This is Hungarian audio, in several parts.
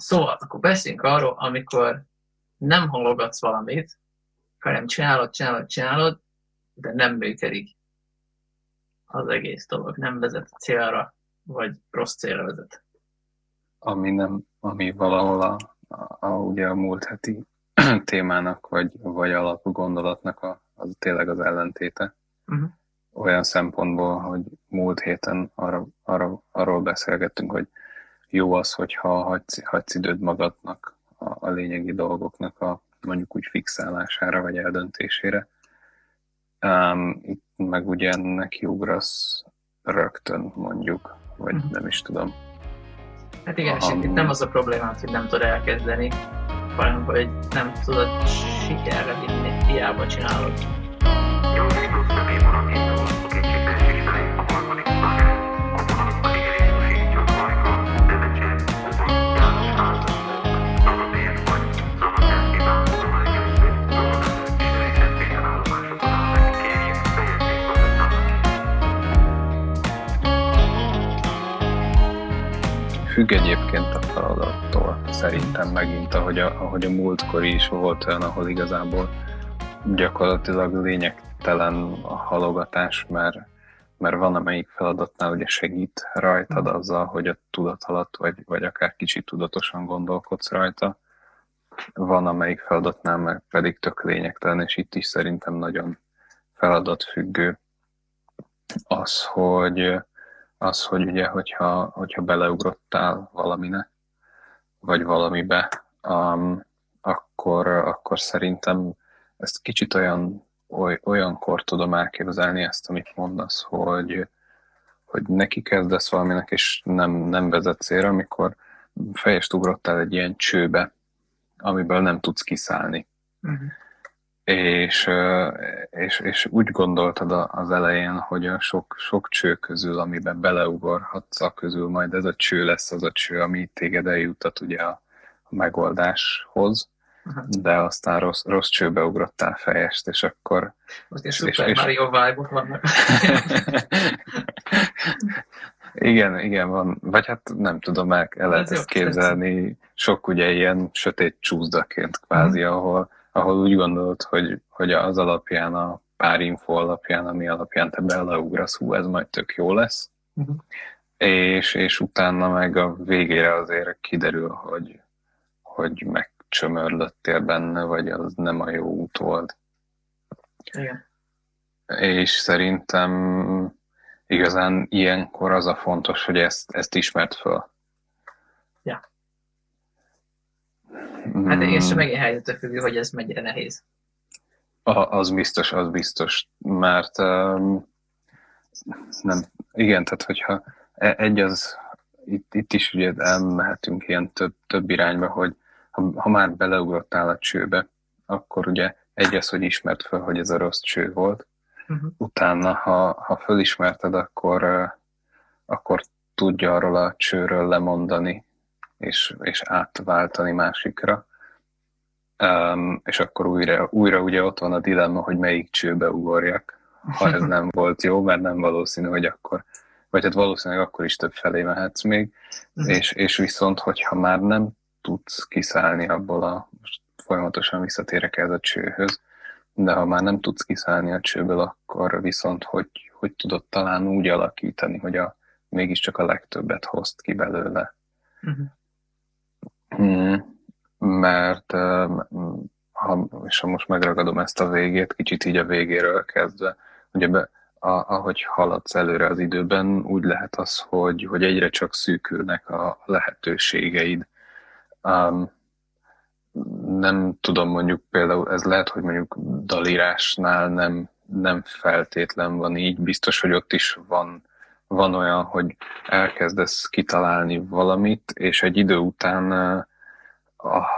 Szóval, akkor beszéljünk arról, amikor nem halogatsz valamit, hanem csinálod, csinálod, csinálod, de nem működik az egész dolog, nem vezet a célra, vagy rossz célra vezet. Ami, nem, ami valahol a, a, a, ugye a múlt heti témának, vagy, vagy alapú gondolatnak a, az tényleg az ellentéte. Uh-huh. Olyan szempontból, hogy múlt héten arra, arra, arról beszélgettünk, hogy jó az, hogyha hagysz, hagysz időd magadnak a, a lényegi dolgoknak a mondjuk úgy fixálására vagy eldöntésére. Um, itt meg ugye neki ugrasz rögtön mondjuk, vagy uh-huh. nem is tudom. Hát igen, és itt nem az a probléma, hogy nem tudod elkezdeni, hanem hogy nem tudod sikerre vinni, hiába csinálod. Jó, függ egyébként a feladattól, szerintem megint, ahogy a, ahogy a múltkor is volt olyan, ahol igazából gyakorlatilag lényegtelen a halogatás, mert, mert van amelyik feladatnál ugye segít rajtad mm. azzal, hogy a tudat alatt, vagy, vagy akár kicsit tudatosan gondolkodsz rajta. Van amelyik feladatnál meg pedig tök lényegtelen, és itt is szerintem nagyon feladatfüggő az, hogy az, hogy ugye, hogyha, hogyha beleugrottál valamine, vagy valamibe, um, akkor, akkor szerintem ezt kicsit olyan, oly, olyankor tudom elképzelni ezt, amit mondasz, hogy, hogy neki kezdesz valaminek, és nem, nem vezet célra, amikor fejest ugrottál egy ilyen csőbe, amiből nem tudsz kiszállni. Uh-huh és, és, és úgy gondoltad az elején, hogy a sok, sok cső közül, amiben beleugorhatsz, a közül majd ez a cső lesz az a cső, ami téged eljutat ugye a, a megoldáshoz, uh-huh. de aztán rossz, rossz csőbe ugrottál fejest, és akkor... Most és, Super és, Mario vibe vannak. igen, igen, van. Vagy hát nem tudom, el, el lehet ezt képzelni. Sok ugye ilyen sötét csúszdaként kvázi, uh-huh. ahol ahol úgy gondolod, hogy, hogy az alapján, a pár info alapján, ami alapján te beleugrasz, hú, ez majd tök jó lesz. Uh-huh. És, és utána meg a végére azért kiderül, hogy, hogy megcsömörlöttél benne, vagy az nem a jó út volt. Igen. És szerintem igazán ilyenkor az a fontos, hogy ezt, ezt ismert föl. Hát és hmm. megint helyzetre függő, hogy ez mennyire nehéz. A, az biztos, az biztos, mert um, nem, igen, tehát hogyha e, egy az, itt, itt is ugye elmehetünk ilyen több, több irányba, hogy ha, ha már beleugrottál a csőbe, akkor ugye egy az, hogy ismert fel, hogy ez a rossz cső volt, uh-huh. utána, ha, ha fölismerted, akkor, akkor tudja arról a csőről lemondani, és, és átváltani másikra. Um, és akkor újra, újra ugye ott van a dilemma, hogy melyik csőbe ugorjak, ha ez nem volt jó, mert nem valószínű, hogy akkor, vagy hát valószínűleg akkor is több felé mehetsz még, uh-huh. és, és viszont, hogyha már nem tudsz kiszállni abból a, most folyamatosan visszatérek ez a csőhöz, de ha már nem tudsz kiszállni a csőből, akkor viszont hogy, hogy tudod talán úgy alakítani, hogy a, mégiscsak a legtöbbet hozt ki belőle. Uh-huh. Hmm, mert ha, és ha most megragadom ezt a végét, kicsit így a végéről kezdve, ugye be, a, ahogy haladsz előre az időben, úgy lehet az, hogy, hogy egyre csak szűkülnek a lehetőségeid. Um, nem tudom, mondjuk például ez lehet, hogy mondjuk dalírásnál nem, nem feltétlen van így, biztos, hogy ott is van, van olyan, hogy elkezdesz kitalálni valamit, és egy idő után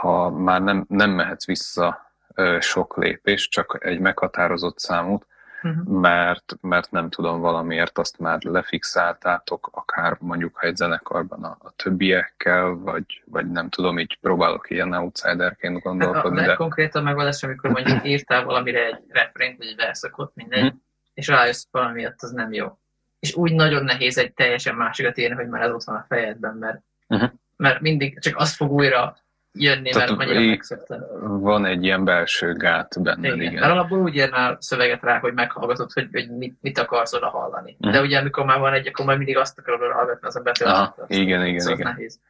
ha már nem, nem mehetsz vissza sok lépés, csak egy meghatározott számút, uh-huh. mert, mert nem tudom, valamiért azt már lefixáltátok, akár mondjuk ha egy zenekarban a, a többiekkel, vagy, vagy nem tudom, így próbálok ilyen outsiderként gondolkodni. Hát de... konkrétan megoldás, amikor mondjuk írtál valamire egy refrént, vagy egy verszakot, mindegy, uh-huh. és rájössz valamiért, az nem jó. És úgy nagyon nehéz egy teljesen másikat írni, hogy már ez ott van a fejedben, mert uh-huh mert mindig csak azt fog újra jönni, Tehát mert annyira így- megszokta. Van egy ilyen belső gát benne, Igen. igen. Mert alapból úgy írnál szöveget rá, hogy meghallgatod, hogy, hogy mit, mit akarsz oda hallani. Mhm. De ugye amikor már van egy, akkor már mindig azt akarod oda hallgatni, az a betöltött. Aha, igen, igen, szóval igen. nehéz.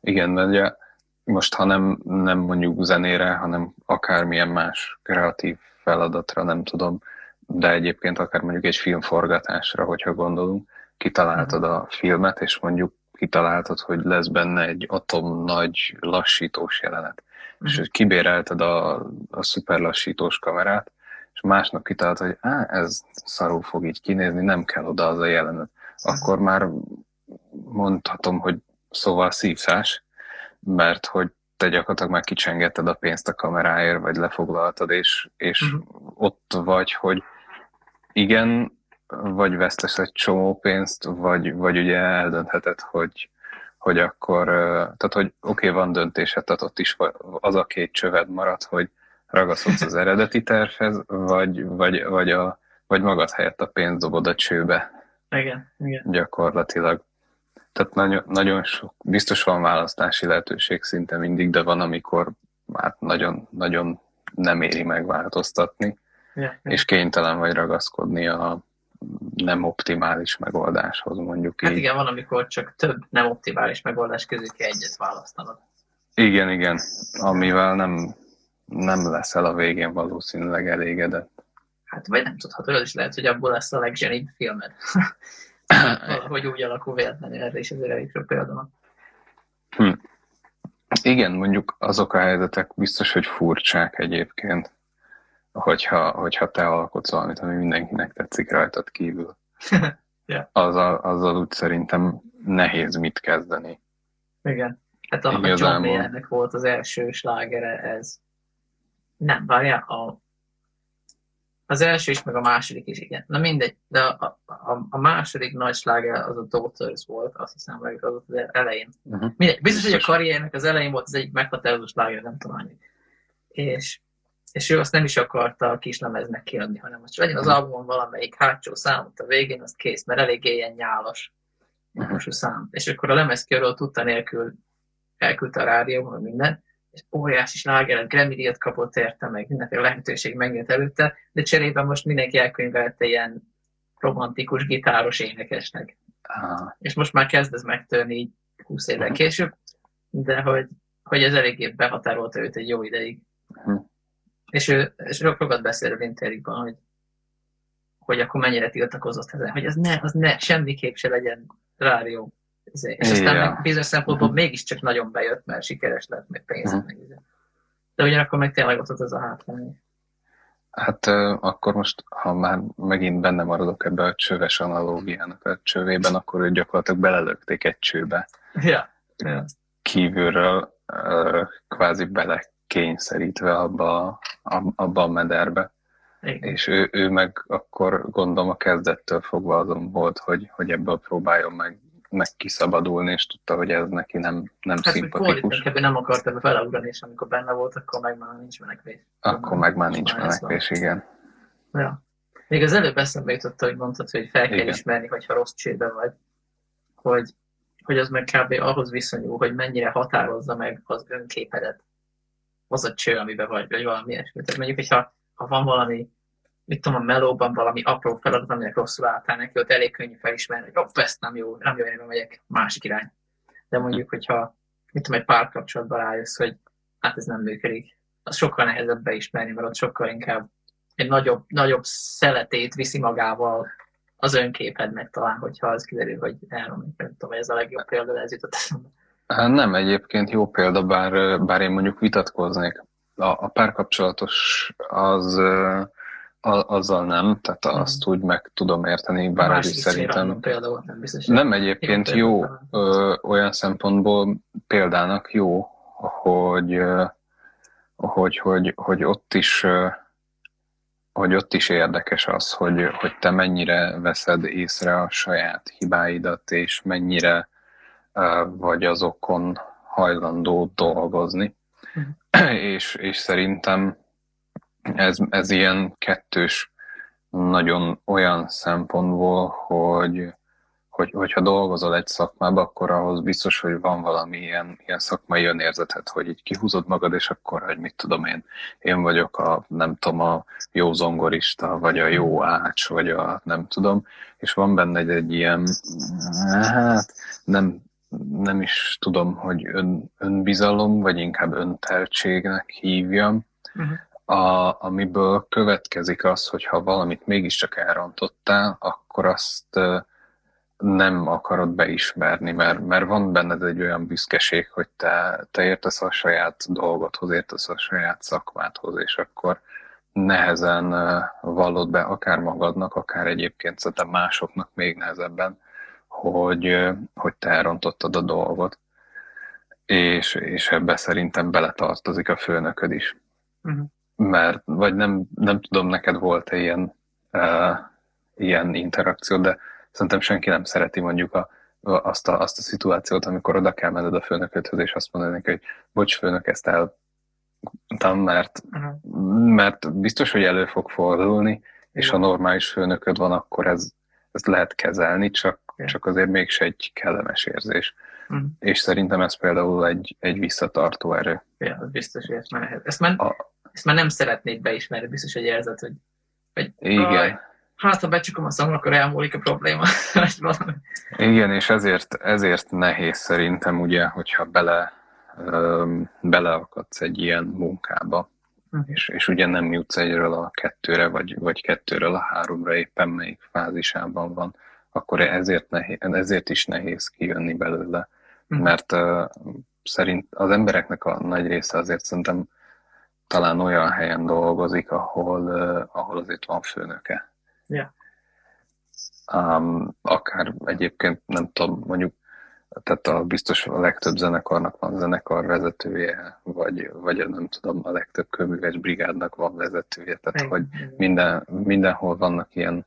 Igen, mert ugye most, ha nem, nem mondjuk zenére, hanem akármilyen más kreatív feladatra, nem tudom, de egyébként akár mondjuk egy filmforgatásra, hogyha gondolunk, kitaláltad a filmet, és mondjuk kitaláltad, hogy lesz benne egy atom nagy lassítós jelenet. És Mhm. hogy kibérelted a, a szuper lassítós kamerát, és másnap kitaláltad, hogy Á, ez szarul fog így kinézni, nem kell oda az a jelenet. Akkor már mondhatom, hogy szóval szívszás, mert hogy te gyakorlatilag már kicsengetted a pénzt a kameráért, vagy lefoglaltad, és, és Mhm. ott vagy, hogy igen, vagy vesztesz egy csomó pénzt, vagy, vagy ugye eldöntheted, hogy, hogy akkor, tehát hogy oké, okay, van döntésed, tehát ott is az a két csöved marad, hogy ragaszkodsz az eredeti tervhez, vagy, vagy, vagy, a, vagy magad helyett a pénzt dobod a csőbe Igen, igen. gyakorlatilag. Tehát nagyon, nagyon sok, biztos van választási lehetőség szinte mindig, de van, amikor hát nagyon, nagyon nem éri megváltoztatni, Ja, és kénytelen vagy ragaszkodni a nem optimális megoldáshoz, mondjuk Hát így. igen, van, amikor csak több nem optimális megoldás közül kell egyet választanod. Igen, igen, amivel nem, nem leszel a végén valószínűleg elégedett. Hát vagy nem tudható, az is lehet, hogy abból lesz a legzsenibb filmed. Valahogy úgy alakul véletlenül, erre is azért elég példa van. Igen, mondjuk azok a helyzetek biztos, hogy furcsák egyébként, hogyha, hogyha te alkotsz valamit, ami mindenkinek tetszik rajtad kívül. Ja. azzal, azzal úgy szerintem nehéz mit kezdeni. Igen. Hát a, a John Igazából. Mayernek volt az első slágere, ez nem, várjál, a, az első is, meg a második is, igen. Na mindegy, de a, a, a második nagy sláger az a Daughters volt, azt hiszem, meg az az elején. Uh-huh. Mindegy, biztos, hogy a karriernek az elején volt az egyik meghatározó sláger, nem tudom annyi. És, és ő azt nem is akarta a kislemeznek kiadni, hanem most legyen az albumon valamelyik hátsó számot a végén, azt kész, mert eléggé ilyen nyálas típusú szám. És akkor a lemez kiadó tudta nélkül elküldte a rádió, meg minden, és óriási slágeret, Grammy díjat kapott érte, meg mindenféle lehetőség megnyílt előtte, de cserében most mindenki elkönyvelte ilyen romantikus, gitáros énekesnek. Ah, És most már kezd ez megtörni így 20 évvel Mhm. később, de hogy, hogy ez eléggé behatárolta őt egy jó ideig. Mhm. És ő sokat a interjúban, hogy, hogy akkor mennyire tiltakozott ezen, hogy ez ne, az ne, semmiképp se legyen rádió. Izé. És aztán Ja. meg bizonyos szempontból Mhm. mégiscsak nagyon bejött, mert sikeres lett, meg pénz, Mhm. meg izé. De ugyanakkor meg tényleg ott az a hátrány. hát akkor most, ha már megint benne maradok ebbe a csöves analógiának a csövében, akkor őt gyakorlatilag belelökték egy csőbe Ja. ja. kívülről, ö, kvázi belekényszerítve abba, a- abba a mederbe. Igen. És ő, ő meg akkor gondolom a kezdettől fogva azon volt, hogy, hogy ebből próbáljon meg, meg kiszabadulni, és tudta, hogy ez neki nem, nem Hát, szimpatikus. ebből nem akart ebbe beleugrani, és amikor benne volt, akkor meg már nincs menekvés. Akkor meg már nincs menekvés, igen. Ja. Még az előbb eszembe jutott, hogy mondtad, hogy fel kell Igen. ismerni, hogyha rossz csőbe vagy, hogy, hogy az meg kb. ahhoz viszonyul, hogy mennyire határozza meg az önképedet az a cső, amiben vagy, vagy valami ilyesmi. Tehát mondjuk, hogyha ha van valami, mit tudom, a melóban valami apró feladat, aminek rosszul álltál neki, ott elég könnyű felismerni, hogy hopp, ezt nem jó, nem jó irányba megyek, másik irány. De mondjuk, hogyha mit tudom, egy párkapcsolatban rájössz, hogy hát ez nem működik, az sokkal nehezebb beismerni, mert ott sokkal inkább egy nagyobb, nagyobb szeletét viszi magával az önképednek talán, hogyha az kiderül, hogy elromlik, nem tudom, ez a legjobb példa, de ez jutott eszembe. Hát nem egyébként jó példa, bár, bár én mondjuk vitatkoznék. A, a párkapcsolatos az a, azzal nem, tehát azt úgy meg tudom érteni, bár ez is szerintem volt, nem biztos. nem egyébként Jó példa. ö, olyan szempontból példának jó, hogy, hogy, hogy, hogy ott is hogy ott is érdekes az, hogy, hogy te mennyire veszed észre a saját hibáidat, és mennyire vagy azokon hajlandó dolgozni. és, és szerintem ez, ez ilyen kettős nagyon olyan szempontból, hogy, hogy, hogyha dolgozol egy szakmába, akkor ahhoz biztos, hogy van valami ilyen, ilyen szakmai önérzetet, hogy így kihúzod magad, és akkor, hogy mit tudom én, én vagyok a, nem tudom, a jó zongorista, vagy a jó ács, vagy a nem tudom, és van benne egy, egy ilyen, hát nem, nem is tudom, hogy ön, önbizalom, vagy inkább önteltségnek hívjam, uh-huh. a, amiből következik az, hogy ha valamit mégiscsak elrontottál, akkor azt nem akarod beismerni, mert, mert van benned egy olyan büszkeség, hogy te, te értesz a saját dolgodhoz, értesz a saját szakmádhoz, és akkor nehezen vallod be akár magadnak, akár egyébként szerintem másoknak még nehezebben, hogy, hogy te elrontottad a dolgot. És, és ebbe szerintem beletartozik a főnököd is. Uh-huh. Mert, vagy nem, nem tudom, neked volt-e ilyen, uh, ilyen interakció, de szerintem senki nem szereti mondjuk a, azt, a, azt a szituációt, amikor oda kell menned a főnököthöz, és azt mondani neki, hogy bocs, főnök, ezt el mert, uh-huh. mert biztos, hogy elő fog fordulni, és ha normális főnököd van, akkor ez, ezt lehet kezelni, csak. Csak azért mégse egy kellemes érzés. Uh-huh. És szerintem ez például egy, egy visszatartó erő. Ja, biztos, hogy ezt már, ezt már, a, ezt már nem szeretnék beismerni, biztos, hogy érzed, hogy, hogy igen. Aj, hát ha becsukom a szamon, akkor elmúlik a probléma. Igen, és ezért, ezért nehéz szerintem, ugye, hogyha bele, beleakadsz egy ilyen munkába, uh-huh. és, és ugye nem jutsz egyről a kettőre, vagy, vagy kettőről a háromra, éppen melyik fázisában van, akkor ezért, nehéz, ezért is nehéz kijönni belőle. Uh-huh. Mert uh, szerint az embereknek a nagy része azért szerintem talán olyan helyen dolgozik, ahol, uh, ahol azért van főnöke. Yeah. Um, akár egyébként, nem tudom, mondjuk, tehát a, biztos a legtöbb zenekarnak van zenekar vezetője, vagy, vagy nem tudom, a legtöbb kőműves brigádnak van vezetője, tehát hogy minden, mindenhol vannak ilyen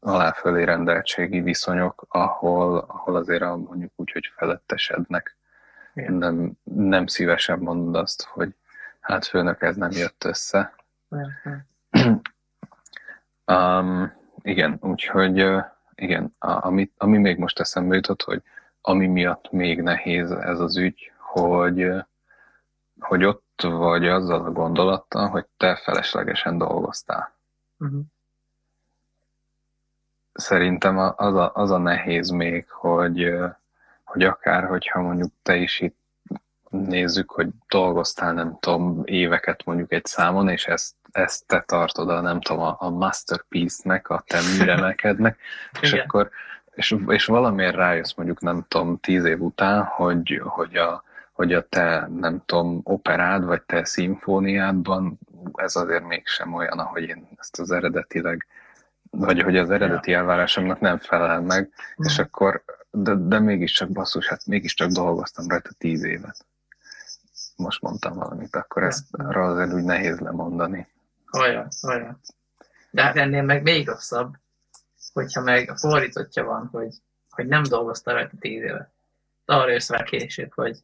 aláfölé rendeltségi viszonyok, ahol, ahol azért a, mondjuk úgy, hogy felettesednek. Nem, nem szívesen mondod azt, hogy hát főnök ez nem jött össze. Um, igen, úgyhogy igen, ami, ami még most eszembe jutott, hogy ami miatt még nehéz ez az ügy, hogy, hogy ott vagy azzal a gondolattal, hogy te feleslegesen dolgoztál. Uh-huh. Szerintem az a, az a nehéz még, hogy, hogy akár, hogyha mondjuk te is itt nézzük, hogy dolgoztál, nem tudom, éveket mondjuk egy számon, és ezt ezt te tartod a, nem tudom, a, a masterpiece-nek, a te műremekednek, és Igen. akkor és, és valamiért rájössz mondjuk, nem tudom, tíz év után, hogy, hogy, a, hogy a te, nem tudom, operád, vagy te szimfóniádban ez azért mégsem olyan, ahogy én ezt az eredetileg, vagy hogy az eredeti elvárásomnak nem felel meg, mm. és akkor, de, de mégiscsak basszus, hát mégiscsak dolgoztam rajta tíz évet. Most mondtam valamit, akkor ezt arra azért úgy nehéz lemondani. Olyan, olyan. De hát ennél meg még rosszabb, hogyha meg a fordítottja van, hogy, hogy nem dolgozta rajta tíz éve. De arra jössz rá később, hogy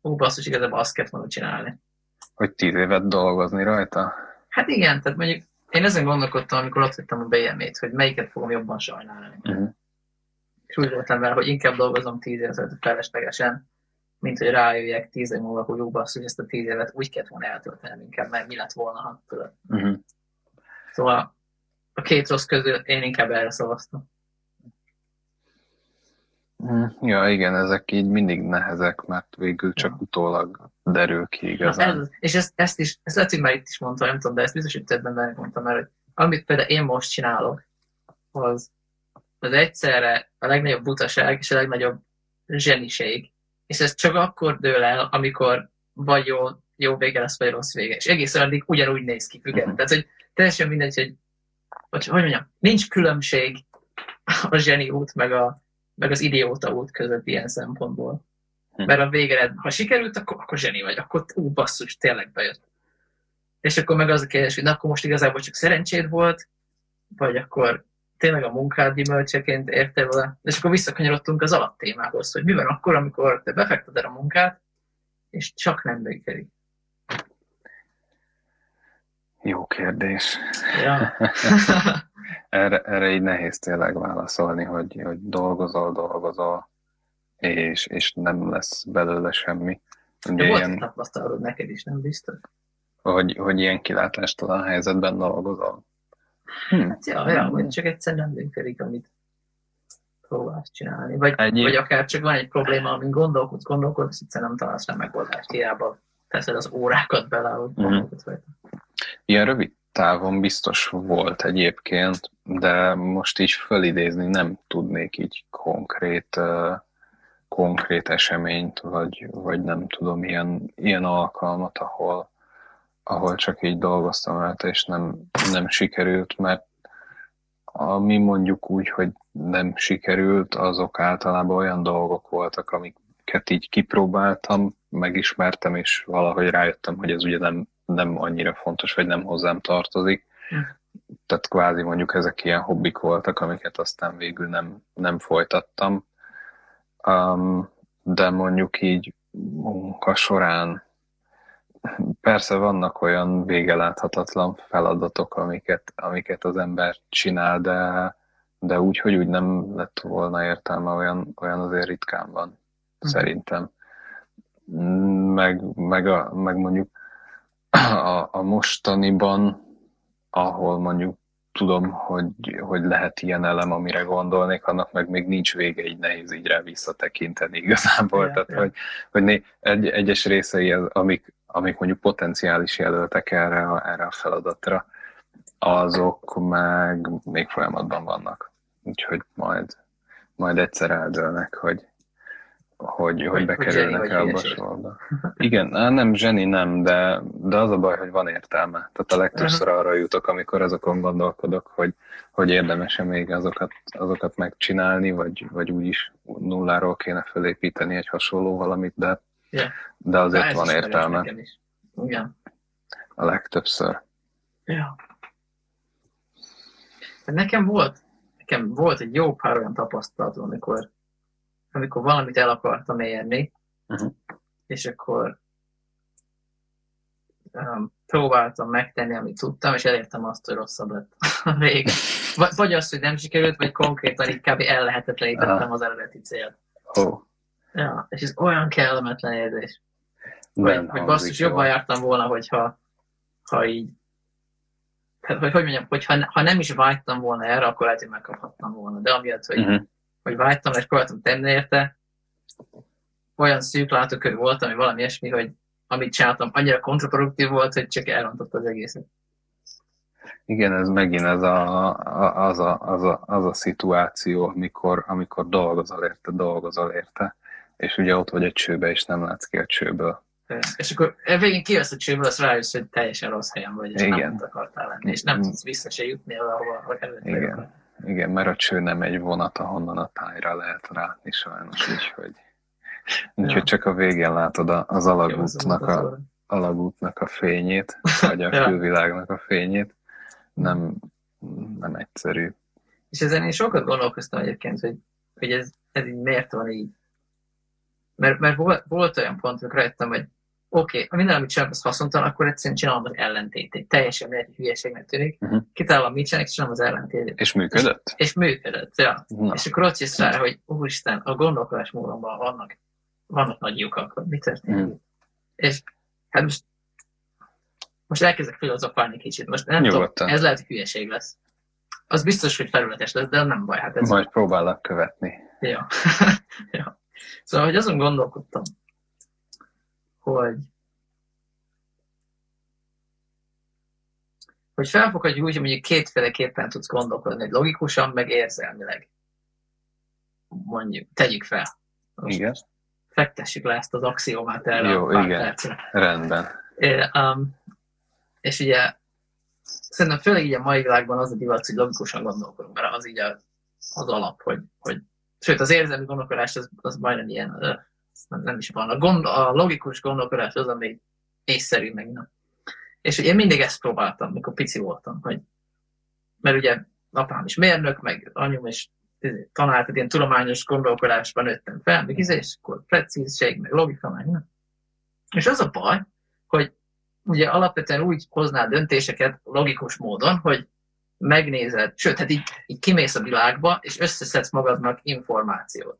ú, basszus, igazából azt kellett volna csinálni. Hogy tíz évet dolgozni rajta? Hát igen, tehát mondjuk én ezen gondolkodtam, amikor ott vettem a bm hogy melyiket fogom jobban sajnálni. Uh-huh. És úgy voltam vele, hogy inkább dolgozom tíz évet feleslegesen, mint hogy rájöjjek tíz év múlva, hogy jó basszus, hogy ezt a tíz évet úgy kellett volna eltöltenem inkább, mert mi lett volna, ha tudod. Uh-huh. Szóval a két rossz közül én inkább erre szavaztam. Mhm. Ja, igen, ezek így mindig nehezek, mert végül csak ja. utólag derül ki igazán. ez, és ezt, ezt is, ezt lehet, hogy már itt is mondtam, nem tudom, de ezt biztos, hogy többen benne mondtam, mert amit például én most csinálok, az, az egyszerre a legnagyobb butaság és a legnagyobb zseniség és ez csak akkor dől el, amikor vagy jó, jó vége lesz, vagy rossz vége. És egész addig ugyanúgy néz ki függetlenül. Uh-huh. Tehát, hogy teljesen mindegy, hogy, hogy, hogy mondjam, nincs különbség a zseni út, meg, a, meg az idióta út között ilyen szempontból. Uh-huh. Mert a végre, ha sikerült, akkor, akkor zseni vagy, akkor ú, basszus, tényleg bejött. És akkor meg az a kérdés, hogy na, akkor most igazából csak szerencséd volt, vagy akkor tényleg a munkád gyümölcseként érte vele, és akkor visszakanyarodtunk az alaptémához, hogy mi van akkor, amikor te befekteted a munkát, és csak nem működik. Jó kérdés. Ja. erre, erre így nehéz tényleg válaszolni, hogy, hogy dolgozol, dolgozol, és, és nem lesz belőle semmi. Ugye De ilyen, tapasztalatod neked is, nem biztos? Hogy, hogy ilyen kilátástalan helyzetben dolgozol. Hm. Hát ja, ja, vagy csak egyszer nem működik, amit próbálsz csinálni. Vagy, Ennyi. vagy akár csak van egy probléma, amin gondolkodsz, gondolkodsz, egyszer nem találsz rá megoldást, hiába teszed az órákat bele, hogy mm. Ilyen rövid távon biztos volt egyébként, de most így fölidézni nem tudnék így konkrét, konkrét eseményt, vagy, vagy nem tudom, ilyen, ilyen alkalmat, ahol, ahol csak így dolgoztam rajta, és nem, nem sikerült, mert ami mondjuk úgy, hogy nem sikerült, azok általában olyan dolgok voltak, amiket így kipróbáltam, megismertem, és valahogy rájöttem, hogy ez ugye nem, nem annyira fontos, vagy nem hozzám tartozik. Hm. Tehát kvázi mondjuk ezek ilyen hobbik voltak, amiket aztán végül nem, nem folytattam. Um, de mondjuk így munka során persze vannak olyan végeláthatatlan feladatok, amiket, amiket az ember csinál, de, de úgy, hogy úgy nem lett volna értelme, olyan, olyan azért ritkán van, uh-huh. szerintem. Meg, meg, a, meg mondjuk a, a mostaniban, ahol mondjuk tudom, hogy, hogy lehet ilyen elem, amire gondolnék, annak meg még nincs vége, így nehéz így rá visszatekinteni igazából. Yeah, Tehát, yeah. hogy, hogy né, egy, egyes részei, amik, amik mondjuk potenciális jelöltek erre a, erre a feladatra, azok meg még folyamatban vannak. Úgyhogy majd, majd egyszer eldőlnek, hogy, hogy, hogy bekerülnek el a sorba. Igen, nem zseni nem, de, de az a baj, hogy van értelme. Tehát a legtöbbször arra jutok, amikor azokon gondolkodok, hogy, hogy érdemes-e még azokat, azokat megcsinálni, vagy, vagy úgyis nulláról kéne felépíteni egy hasonló valamit, de, yeah. de azért van értelme. Igen. A legtöbbször. Ja. Nekem volt, nekem volt egy jó pár olyan tapasztalatom, amikor amikor valamit el akartam érni, uh-huh. és akkor um, próbáltam megtenni, amit tudtam, és elértem azt, hogy rosszabb lett a vége. Vagy, vagy azt, hogy nem sikerült, vagy konkrétan kb. ellehetetlenítettem uh-huh. az eredeti célt. Oh. Ja, és ez olyan kellemetlen érzés. Vagy, vagy basszus, jobban jártam volna, hogyha ha így hogy, hogy mondjam, hogy ha, ha nem is vágytam volna erre, akkor lehet, hogy megkaphattam volna. De amiatt, hogy uh-huh hogy vágytam, és próbáltam tenni érte, olyan szűk látókör voltam, hogy valami ilyesmi, hogy amit csináltam, annyira kontraproduktív volt, hogy csak elrontott az egészet. Igen, ez megint ez a, a, az, a, az, a, az a szituáció, amikor, amikor dolgozol érte, dolgozol érte, és ugye ott vagy a csőbe, és nem látsz ki a csőből. És akkor végén kijössz a csőből, azt rájössz, hogy teljesen rossz helyen vagy, és Igen. nem akartál lenni, és nem mm. tudsz vissza se jutni ahova, hogy előtte Igen. Igen, mert a cső nem egy vonat, ahonnan a tájra lehet látni sajnos, úgyhogy, úgyhogy ja. csak a végén látod az alagútnak a, alagútnak a fényét, vagy a ja. külvilágnak a fényét. Nem, nem egyszerű. És ezen én sokat gondolkoztam egyébként, hogy, hogy ez, ez így miért van így. Mert, mert volt, volt olyan pont, amikor rájöttem, hogy oké, okay, minden, amit csinálok, az haszontalan, akkor egyszerűen csinálom az ellentétét. Teljesen miért egy hülyeségnek tűnik. Uh-huh. Kitalálom, mit csinálok, csinálom az ellentétét. És működött? És, és működött, ja. Na. És akkor ott jössz rá, hogy úristen, a gondolkodás módonban vannak, vannak nagy lyukak, mi történik. Uh-huh. És hát most, most elkezdek filozofálni kicsit. Most nem Nyugodtan. tudom, ez lehet, hogy hülyeség lesz. Az biztos, hogy felületes lesz, de nem baj. Hát ez Majd próbálok követni. Ja. ja. Szóval, hogy azon gondolkodtam, hogy hogy felfoghatjuk úgy, hogy mondjuk kétféleképpen tudsz gondolkodni, hogy logikusan, meg érzelmileg. Mondjuk, tegyük fel. Most igen. Fektessük le ezt az axiomát erre Jó, a igen. Percre. Rendben. É, um, és ugye szerintem főleg így a mai világban az a divat, hogy logikusan gondolkodunk, mert az így a, az alap, hogy, hogy sőt az érzelmi gondolkodás az, az majdnem ilyen nem, nem is van. A, gond, a logikus gondolkodás az, ami észszerű, meg nem. És ugye én mindig ezt próbáltam, mikor pici voltam, hogy mert ugye apám is mérnök, meg anyum is izé, tanált, ilyen tudományos gondolkodásban nőttem fel, meg és akkor precízség, meg logika, meg nem. És az a baj, hogy ugye alapvetően úgy hoznál döntéseket logikus módon, hogy megnézed, sőt, hát így, így kimész a világba, és összeszedsz magadnak információt,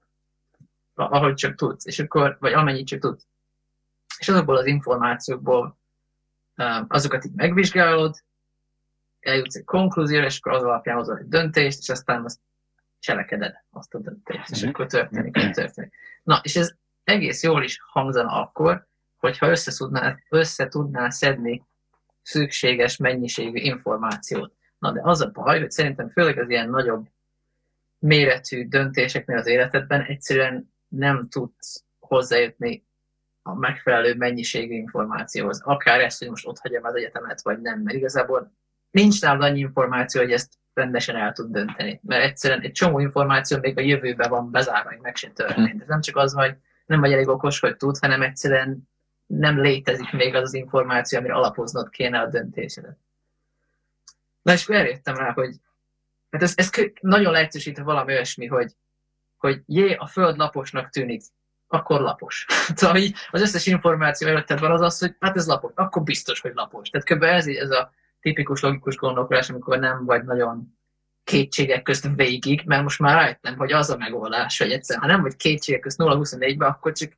ahogy csak tudsz, és akkor, vagy amennyit csak tudsz. És azokból az információkból azokat így megvizsgálod, eljutsz egy konklúzióra, és akkor az alapján hozol egy döntést, és aztán azt cselekeded, azt a döntést, és mhm. akkor történik, hogy történik. Na, és ez egész jól is hangzana akkor, hogyha összetudnál, összetudnál szedni szükséges mennyiségű információt. Na de az a baj, hogy szerintem főleg az ilyen nagyobb méretű döntéseknél az életedben egyszerűen nem tudsz hozzájutni a megfelelő mennyiségű információhoz. Akár ezt, hogy most ott hagyjam az egyetemet, vagy nem, mert igazából nincs nálad annyi információ, hogy ezt rendesen el tud dönteni. Mert egyszerűen egy csomó információ még a jövőben van bezárva, hogy meg sem történt. Ez nem csak az, hogy nem vagy elég okos, hogy tud, hanem egyszerűen nem létezik még az az információ, amire alapoznod kéne a döntésedet. Na és eljöttem rá, hogy hát ez, ez nagyon leegyszerűsítve valami olyasmi, hogy, hogy jé, a föld laposnak tűnik, akkor lapos. szóval így az összes információ előtted van az az, hogy hát ez lapos, akkor biztos, hogy lapos. Tehát kb. ez, ez a tipikus logikus gondolkodás, amikor nem vagy nagyon kétségek közt végig, mert most már rájöttem, hogy az a megoldás, hogy egyszer, ha nem vagy kétségek közt 0-24-ben, akkor csak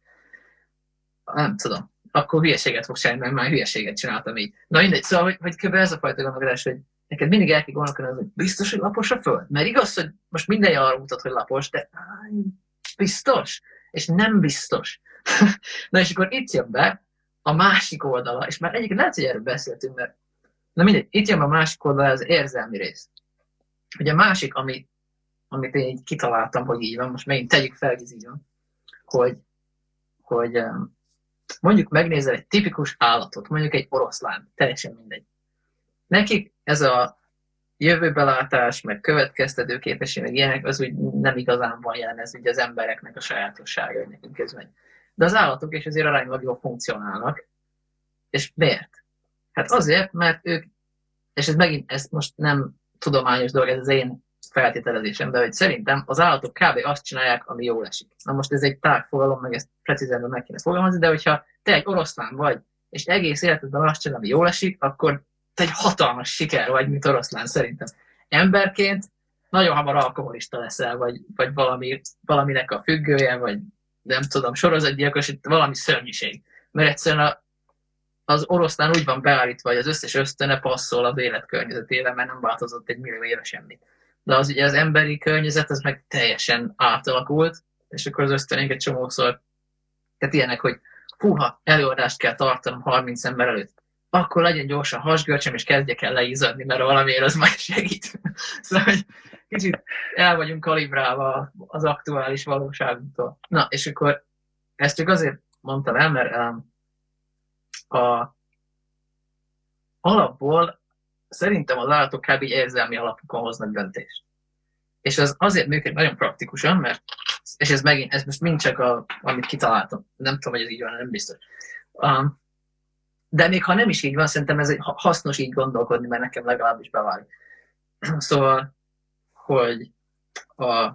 nem tudom, akkor hülyeséget fog csinálni, mert már hülyeséget csináltam így. Na mindegy, szóval, hogy, hogy kb. ez a fajta gondolkodás, hogy neked mindig el kell gondolkodni, hogy biztos, hogy lapos a föld? Mert igaz, hogy most minden arra mutat, hogy lapos, de áj, biztos, és nem biztos. Na és akkor itt jön be a másik oldala, és már egyébként lehet, hogy erről beszéltünk, mert na mindegy, itt jön be a másik oldala, az érzelmi rész. Ugye a másik, amit, amit én így kitaláltam, hogy így van, most megint tegyük fel, hogy így van, hogy, hogy mondjuk megnézel egy tipikus állatot, mondjuk egy oroszlán, teljesen mindegy. Nekik ez a jövőbelátás, meg következtető képesség, meg ilyenek, az úgy nem igazán van jelen, ez ugye az embereknek a sajátossága, hogy nekünk ez megy. De az állatok is azért aránylag jól funkcionálnak. És miért? Hát azért, mert ők, és ez megint, ez most nem tudományos dolog, ez az én feltételezésem, de hogy szerintem az állatok kb. azt csinálják, ami jól esik. Na most ez egy fogalom, meg ezt precízen meg kéne fogalmazni, de hogyha te egy oroszlán vagy, és egész életedben azt csinál, ami jól esik, akkor egy hatalmas siker vagy, mint oroszlán szerintem. Emberként nagyon hamar alkoholista leszel, vagy, vagy valami, valaminek a függője, vagy nem tudom, sorozatgyilkos, valami szörnyiség. Mert egyszerűen a, az oroszlán úgy van beállítva, hogy az összes ösztöne passzol az életkörnyezetével, mert nem változott egy millió éve semmit. De az ugye az emberi környezet, az meg teljesen átalakult, és akkor az ösztönénk egy csomószor, tehát ilyenek, hogy puha, előadást kell tartanom 30 ember előtt akkor legyen gyorsan hasgörcsem, és kezdjek el leízadni, mert valamiért az majd segít. szóval, hogy kicsit el vagyunk kalibrálva az aktuális valóságunktól. Na, és akkor ezt csak azért mondtam el, mert um, a alapból szerintem az állatok kb. érzelmi alapokon hoznak döntést. És ez azért működik nagyon praktikusan, mert, és ez megint, ez most mind csak a, amit kitaláltam, nem tudom, hogy ez így van, nem biztos. Um, de még ha nem is így van, szerintem ez hasznos így gondolkodni, mert nekem legalábbis beválik. Szóval, hogy a,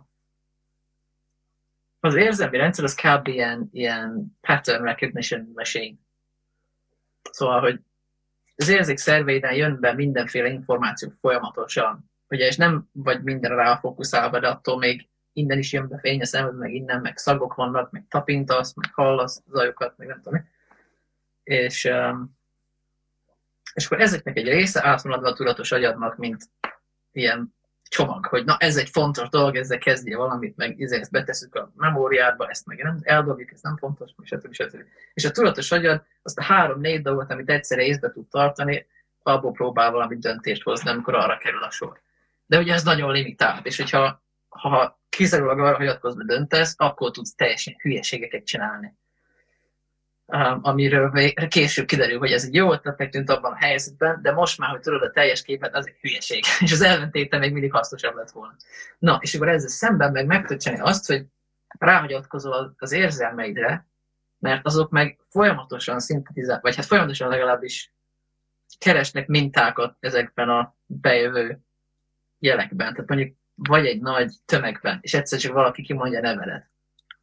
az érzelmi rendszer az kb. ilyen, ilyen pattern recognition machine. Szóval, hogy az érzék szerveiden jön be mindenféle információ folyamatosan, ugye, és nem vagy mindenre ráfókuszálva, de attól még innen is jön be fény a szemed, meg innen, meg szagok vannak, meg tapintasz, meg hallasz zajokat, meg nem tudom és, um, és akkor ezeknek egy része át van adva a tudatos agyadnak, mint ilyen csomag, hogy na ez egy fontos dolog, ezzel kezdje valamit, meg ezzel ezt beteszük a memóriádba, ezt meg nem eldobjuk, ez nem fontos, stb. stb. És a tudatos agyad azt a három-négy dolgot, amit egyszerre észbe tud tartani, abból próbál valami döntést hozni, amikor arra kerül a sor. De ugye ez nagyon limitált, és hogyha ha kizárólag arra hagyatkozva döntesz, akkor tudsz teljesen hülyeségeket csinálni. Amiről később kiderül, hogy ez egy jó ötletnek tűnt abban a helyzetben, de most már, hogy tudod a teljes képet, az egy hülyeség. És az ellentéte még mindig hasznosabb lett volna. Na, és akkor ezzel szemben meg meg tudod csinálni azt, hogy ráhagyatkozol az érzelmeidre, mert azok meg folyamatosan szintetizál, vagy hát folyamatosan legalábbis keresnek mintákat ezekben a bejövő jelekben. Tehát mondjuk vagy egy nagy tömegben, és egyszer csak valaki kimondja nevelet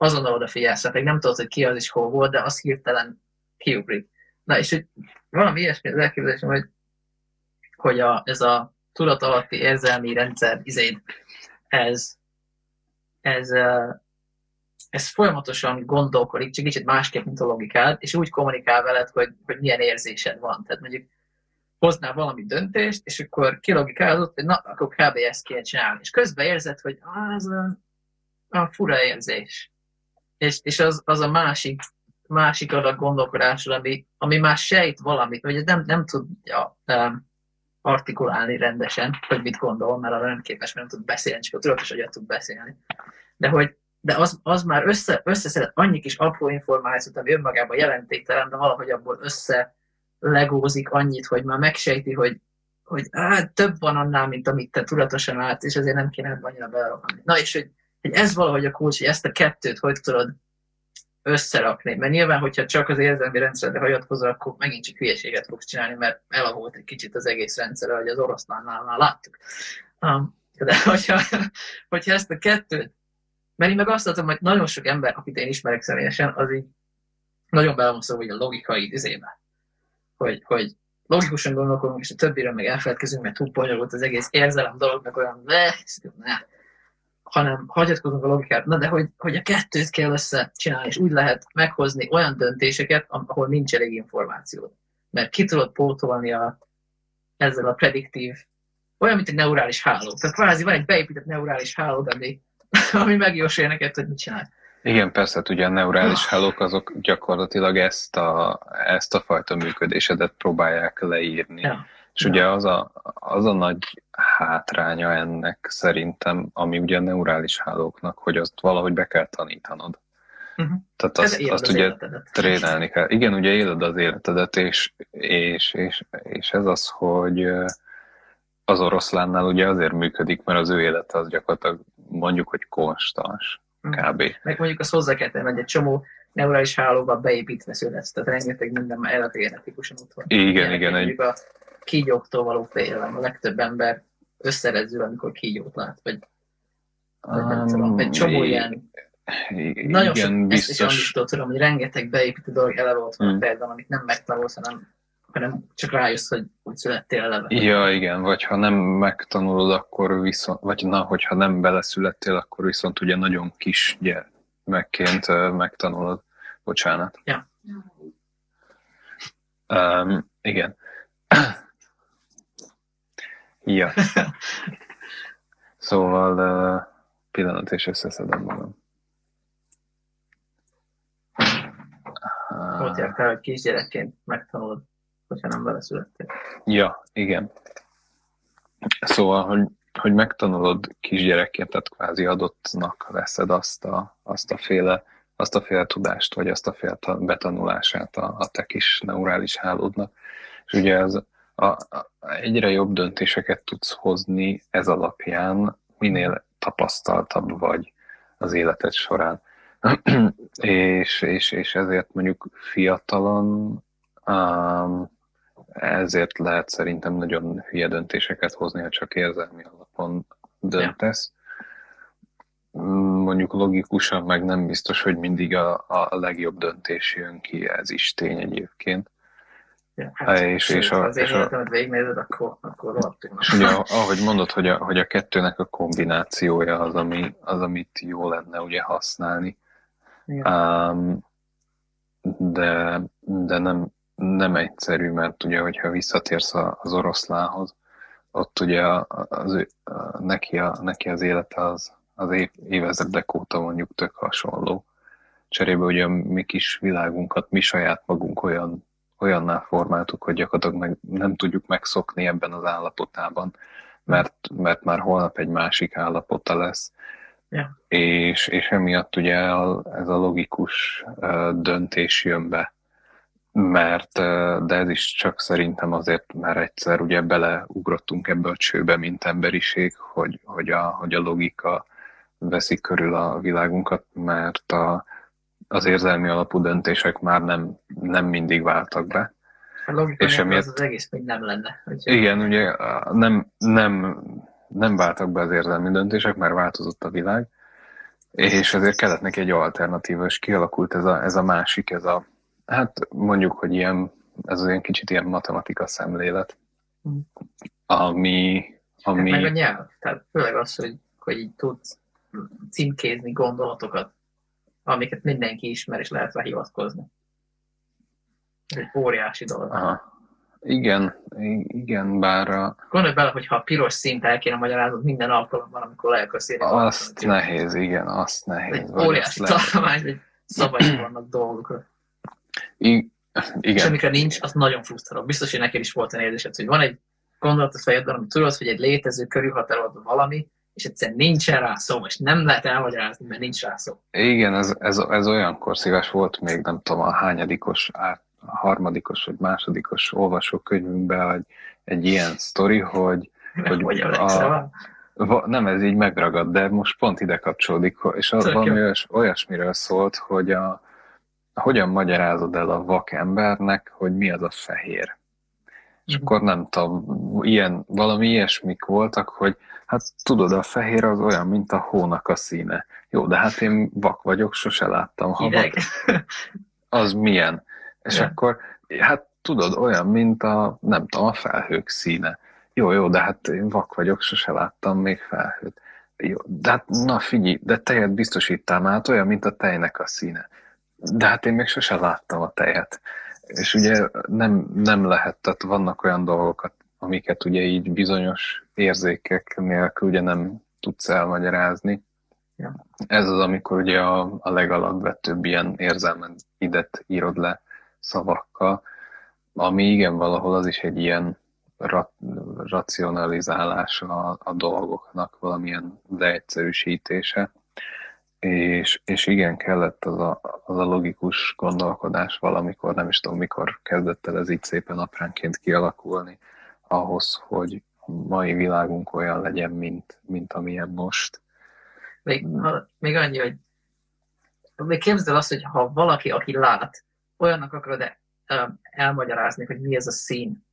azonnal odafigyelsz, hát nem tudod, hogy ki az is hol volt, de az hirtelen kiugrik. Na, és hogy valami ilyesmi az elképzelésem, hogy, hogy a, ez a tudat alatti érzelmi rendszer izéd, ez, ez, ez folyamatosan gondolkodik, csak kicsit másképp, mint a logikád, és úgy kommunikál veled, hogy, hogy milyen érzésed van. Tehát mondjuk hoznál valami döntést, és akkor kilogikálod, hogy na, akkor kb. ezt kéne csinálni. És közben érzed, hogy az a, a fura érzés. És, és az, az a másik, másik adag gondolkodásról, ami, ami már sejt valamit, vagy nem, nem tudja um, artikulálni rendesen, hogy mit gondol, mert arra nem képes, mert nem tud beszélni, csak a tudatos agyat tud beszélni. De hogy de az, az már össze, összeszedett annyi kis apró információt, ami önmagában jelentéktelen, de valahogy abból össze legózik annyit, hogy már megsejti, hogy, hogy á, több van annál, mint amit te tudatosan látsz, és ezért nem kéne annyira belerohanni. Na és hogy ez valahogy a kulcs, hogy ezt a kettőt hogy tudod összerakni. Mert nyilván, hogyha csak az érzelmi rendszerre hagyatkozol, akkor megint csak hülyeséget fogsz csinálni, mert elavult egy kicsit az egész rendszer, ahogy az oroszlánnál láttuk. Um, de hogyha, hogyha ezt a kettőt, mert én meg azt látom, hogy nagyon sok ember, akit én ismerek személyesen, az így nagyon belemoszol, hogy a logikai izébe. Hogy, hogy logikusan gondolkodunk, és a többiről meg elfeledkezünk, mert túl bonyolult az egész érzelem dolog, meg olyan, ne hanem hagyatkozunk a logikát. Na de hogy, hogy a kettőt kell összecsinálni, és úgy lehet meghozni olyan döntéseket, ahol nincs elég információ. Mert ki tudod pótolni a, ezzel a prediktív, olyan, mint egy neurális háló. Tehát kvázi van egy beépített neurális háló, ami, ami megjósolja neked, hogy mit csinál. Igen, persze, hát ugye a neurális hálók azok gyakorlatilag ezt a, ezt a fajta működésedet próbálják leírni. Ja. És ja. ugye az a, az a nagy hátránya ennek szerintem, ami ugye a neurális hálóknak, hogy azt valahogy be kell tanítanod. Uh-huh. Tehát azt, azt az ugye életedet. trénálni kell. Igen, ugye éled az életedet, és, és, és, és ez az, hogy az oroszlánnál ugye azért működik, mert az ő élete az gyakorlatilag mondjuk, hogy konstans, uh-huh. kb. Meg mondjuk azt hozzá kell tenni, hogy egy csomó neurális hálóba beépítve születsz, tehát rengeteg minden életégetikusan ott van. Igen, igen. igen egy... a kígyóktól való félelem. A legtöbb ember összerezül, amikor kígyót lát, vagy, vagy nem tudom, egy csomó ilyen nagyon igen, sok, biztos. ezt is tudom, hogy rengeteg beépítő dolog eleve ott van hmm. például, amit nem megtanulsz, hanem, hanem csak rájössz, hogy úgy születtél eleve. Ja, igen, vagy ha nem megtanulod, akkor viszont, vagy na, hogyha nem beleszülettél, akkor viszont ugye nagyon kis gyermekként megtanulod. Bocsánat. Ja. Um, igen. Ja. szóval uh, pillanat és összeszedem magam. Ott jártál, hogy kisgyerekként megtanulod, hogyha nem vele születtél. Ja, igen. Szóval, hogy, hogy megtanulod kisgyerekként, tehát kvázi adottnak veszed azt a, azt a féle azt a féle tudást, vagy azt a féle betanulását a, a te kis neurális hálódnak. És ugye ez a, a, egyre jobb döntéseket tudsz hozni ez alapján, minél tapasztaltabb vagy az életed során. és, és, és ezért mondjuk fiatalon um, ezért lehet szerintem nagyon hülye döntéseket hozni, ha csak érzelmi alapon döntesz. Ja. Mondjuk logikusan meg nem biztos, hogy mindig a, a legjobb döntés jön ki, ez is tény egyébként. Hát, és, és a, az én életemet végignézed, akkor, akkor És ugye, ahogy mondod, hogy a, hogy a kettőnek a kombinációja az, ami, az amit jó lenne ugye használni. Um, de, de nem, nem egyszerű, mert ugye, hogyha visszatérsz az oroszlánhoz, ott ugye az, a, neki, a, neki az élete az, az év, évezredek óta mondjuk tök hasonló. Cserébe ugye a mi kis világunkat, mi saját magunk olyan olyanná formáltuk, hogy gyakorlatilag meg, nem tudjuk megszokni ebben az állapotában, mert, mert már holnap egy másik állapota lesz. Yeah. És, és emiatt ugye ez a logikus döntés jön be, mert, de ez is csak szerintem azért, mert egyszer ugye beleugrottunk ebbe a csőbe, mint emberiség, hogy, hogy, a, hogy a logika veszik körül a világunkat, mert a, az érzelmi alapú döntések már nem, nem mindig váltak be. A és emiatt, az, az egész még nem lenne. Hogy... Igen, ugye nem, nem, nem váltak be az érzelmi döntések, mert változott a világ, és ezért kellett neki egy alternatíva, és kialakult ez a, ez a másik, ez a, hát mondjuk, hogy ilyen, ez az ilyen kicsit ilyen matematika szemlélet, ami, ami... Hát meg a nyelv. Tehát főleg az, hogy, hogy így tudsz címkézni gondolatokat, amiket mindenki ismer, és lehet rá hivatkozni. Ez egy óriási dolog. Aha. Igen, igen, bár a, Gondolj bele, hogy ha a piros színt el kéne magyaráznod minden alkalommal, amikor le akarsz írni. azt valamit, nehéz, igen, azt nehéz. Egy óriási tartomány, hogy szavaink vannak dolgokra. I- És igen, amikor nincs, az nagyon frusztráló. Biztos, hogy neked is volt olyan érzésed, hogy van egy gondolat a fejedben, ami tudod, hogy egy létező körülhatárolható valami, és egyszerűen nincsen rá szó, és nem lehet elmagyarázni, mert nincs rá szó. igen ez, ez, ez olyankor szíves volt még, nem tudom, a hányadikos, át, a harmadikos vagy másodikos olvasókönyvünkben, hogy egy ilyen sztori, hogy Hogy, hogy a-? Va, nem, ez így megragad, de most pont ide kapcsolódik, és az Tök valami olyas, olyasmiről szólt, hogy a, hogyan magyarázod el a vak embernek, hogy mi az a fehér. És Mhm. akkor nem tudom, ilyen, valami ilyesmik voltak, hogy hát tudod, a fehér az olyan, mint a hónak a színe. Jó, de hát én vak vagyok, sose láttam havat, az milyen? És Ja. akkor, hát tudod, olyan, mint a, nem tudom, a felhők színe. Jó, jó, de hát én vak vagyok, sose láttam még felhőt. Jó, de hát, na figyelj, de tejet biztosítál már, hát olyan, mint a tejnek a színe. De hát én még sose láttam a tejet. És ugye nem, nem lehet, tehát vannak olyan dolgokat, amiket ugye így bizonyos érzékek nélkül ugye nem tudsz elmagyarázni. Ja. Ez az, amikor ugye a, a legalapvetőbb ilyen érzelmedet írod le szavakkal, ami igen, valahol az is egy ilyen ra, racionalizálás a, a dolgoknak, valamilyen leegyszerűsítése. És, és igen, kellett az a, az a logikus gondolkodás valamikor, nem is tudom, mikor kezdett el ez így szépen apránként kialakulni, ahhoz, hogy a mai világunk olyan legyen, mint, mint amilyen most. Még, ha, még annyi, hogy még képzeld el azt, hogy ha valaki, aki lát, olyannak akarod -e, um, elmagyarázni, hogy mi ez a szín.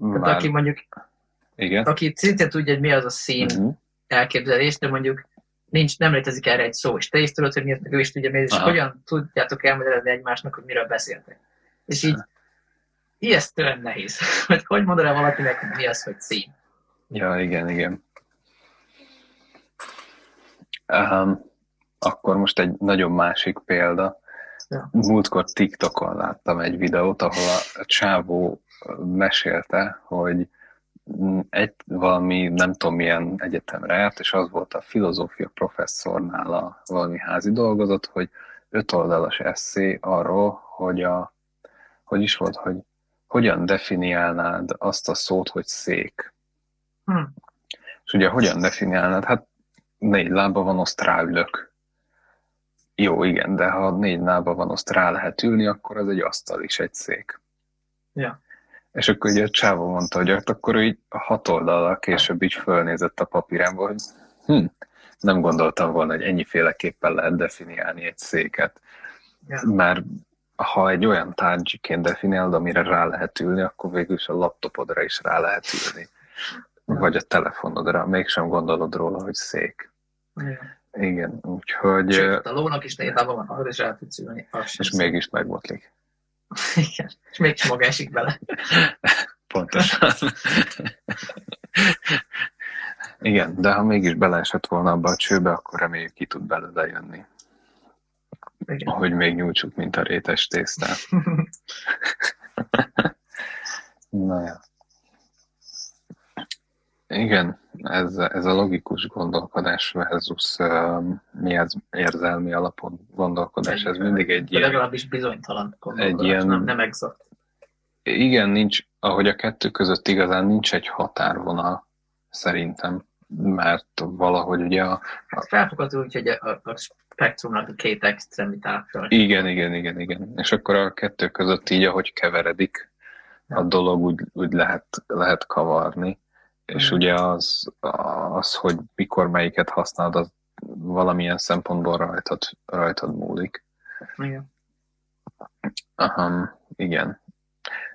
Tehát Már, aki mondjuk, igen. aki szintén tudja, hogy mi az a szín Uh-huh. elképzelés, de mondjuk nincs, nem létezik erre egy szó, és te is tudod, hogy mi az, meg ő is tudja, mi ez, és Aha. hogyan tudjátok elmagyarázni egymásnak, hogy miről beszéltek. És így ijesztően nehéz, hogy hogy mondod el valakinek, mi az, hogy szín. Ja, igen, igen. Um, akkor most egy nagyon másik példa. Ja. Múltkor TikTokon láttam egy videót, ahol a csávó mesélte, hogy egy valami, nem tudom milyen egyetemre járt, és az volt a filozófia professzornál a valami házi dolgozat, hogy öt oldalas eszé arról, hogy a, hogy is volt, hogy hogyan definiálnád azt a szót, hogy szék. Hm. És ugye hogyan definiálnád? Hát négy lába van, azt ráülök. Jó, igen, de ha négy lába van, azt rá lehet ülni, akkor az egy asztal is, egy szék. Ja. És akkor ugye a csávó mondta, hogy hát akkor így a hat oldalal később így fölnézett a papírámba, hogy hm, nem gondoltam volna, hogy ennyiféleképpen lehet definiálni egy széket. Ja. Mert ha egy olyan tárgyként definiálod, amire rá lehet ülni, akkor végül is a laptopodra is rá lehet ülni. Vagy a telefonodra, mégsem gondolod róla, hogy szék. Ja. Igen, úgyhogy, Sőt, a lónak is lába van, arra is rá tudsz ülni. és mégis megbotlik. Igen, és még maga esik bele. Pontosan. Igen, de ha mégis beleesett volna abba a csőbe, akkor reméljük ki tud belőle jönni. Igen. Hogy még nyújtsuk, mint a rétes tésztát. Na ja. Igen, ez, ez a logikus gondolkodás versus uh, mi ez érzelmi alapon gondolkodás, ez mindig egy De ilyen... legalábbis bizonytalan gondolkodás, egy ilyen- nem, nem exakt. Igen, nincs, ahogy a kettő között igazán nincs egy határvonal, szerintem, mert valahogy ugye a... Hát felfogható úgy, hogy a, a spektrumnak a két extremitása. Igen, igen, igen, igen. És akkor a kettő között így, ahogy keveredik, a dolog úgy, úgy lehet, lehet kavarni. És Mhm. ugye az, az, hogy mikor melyiket használod, az valamilyen szempontból rajtad, rajtad múlik. Igen. Aha, igen.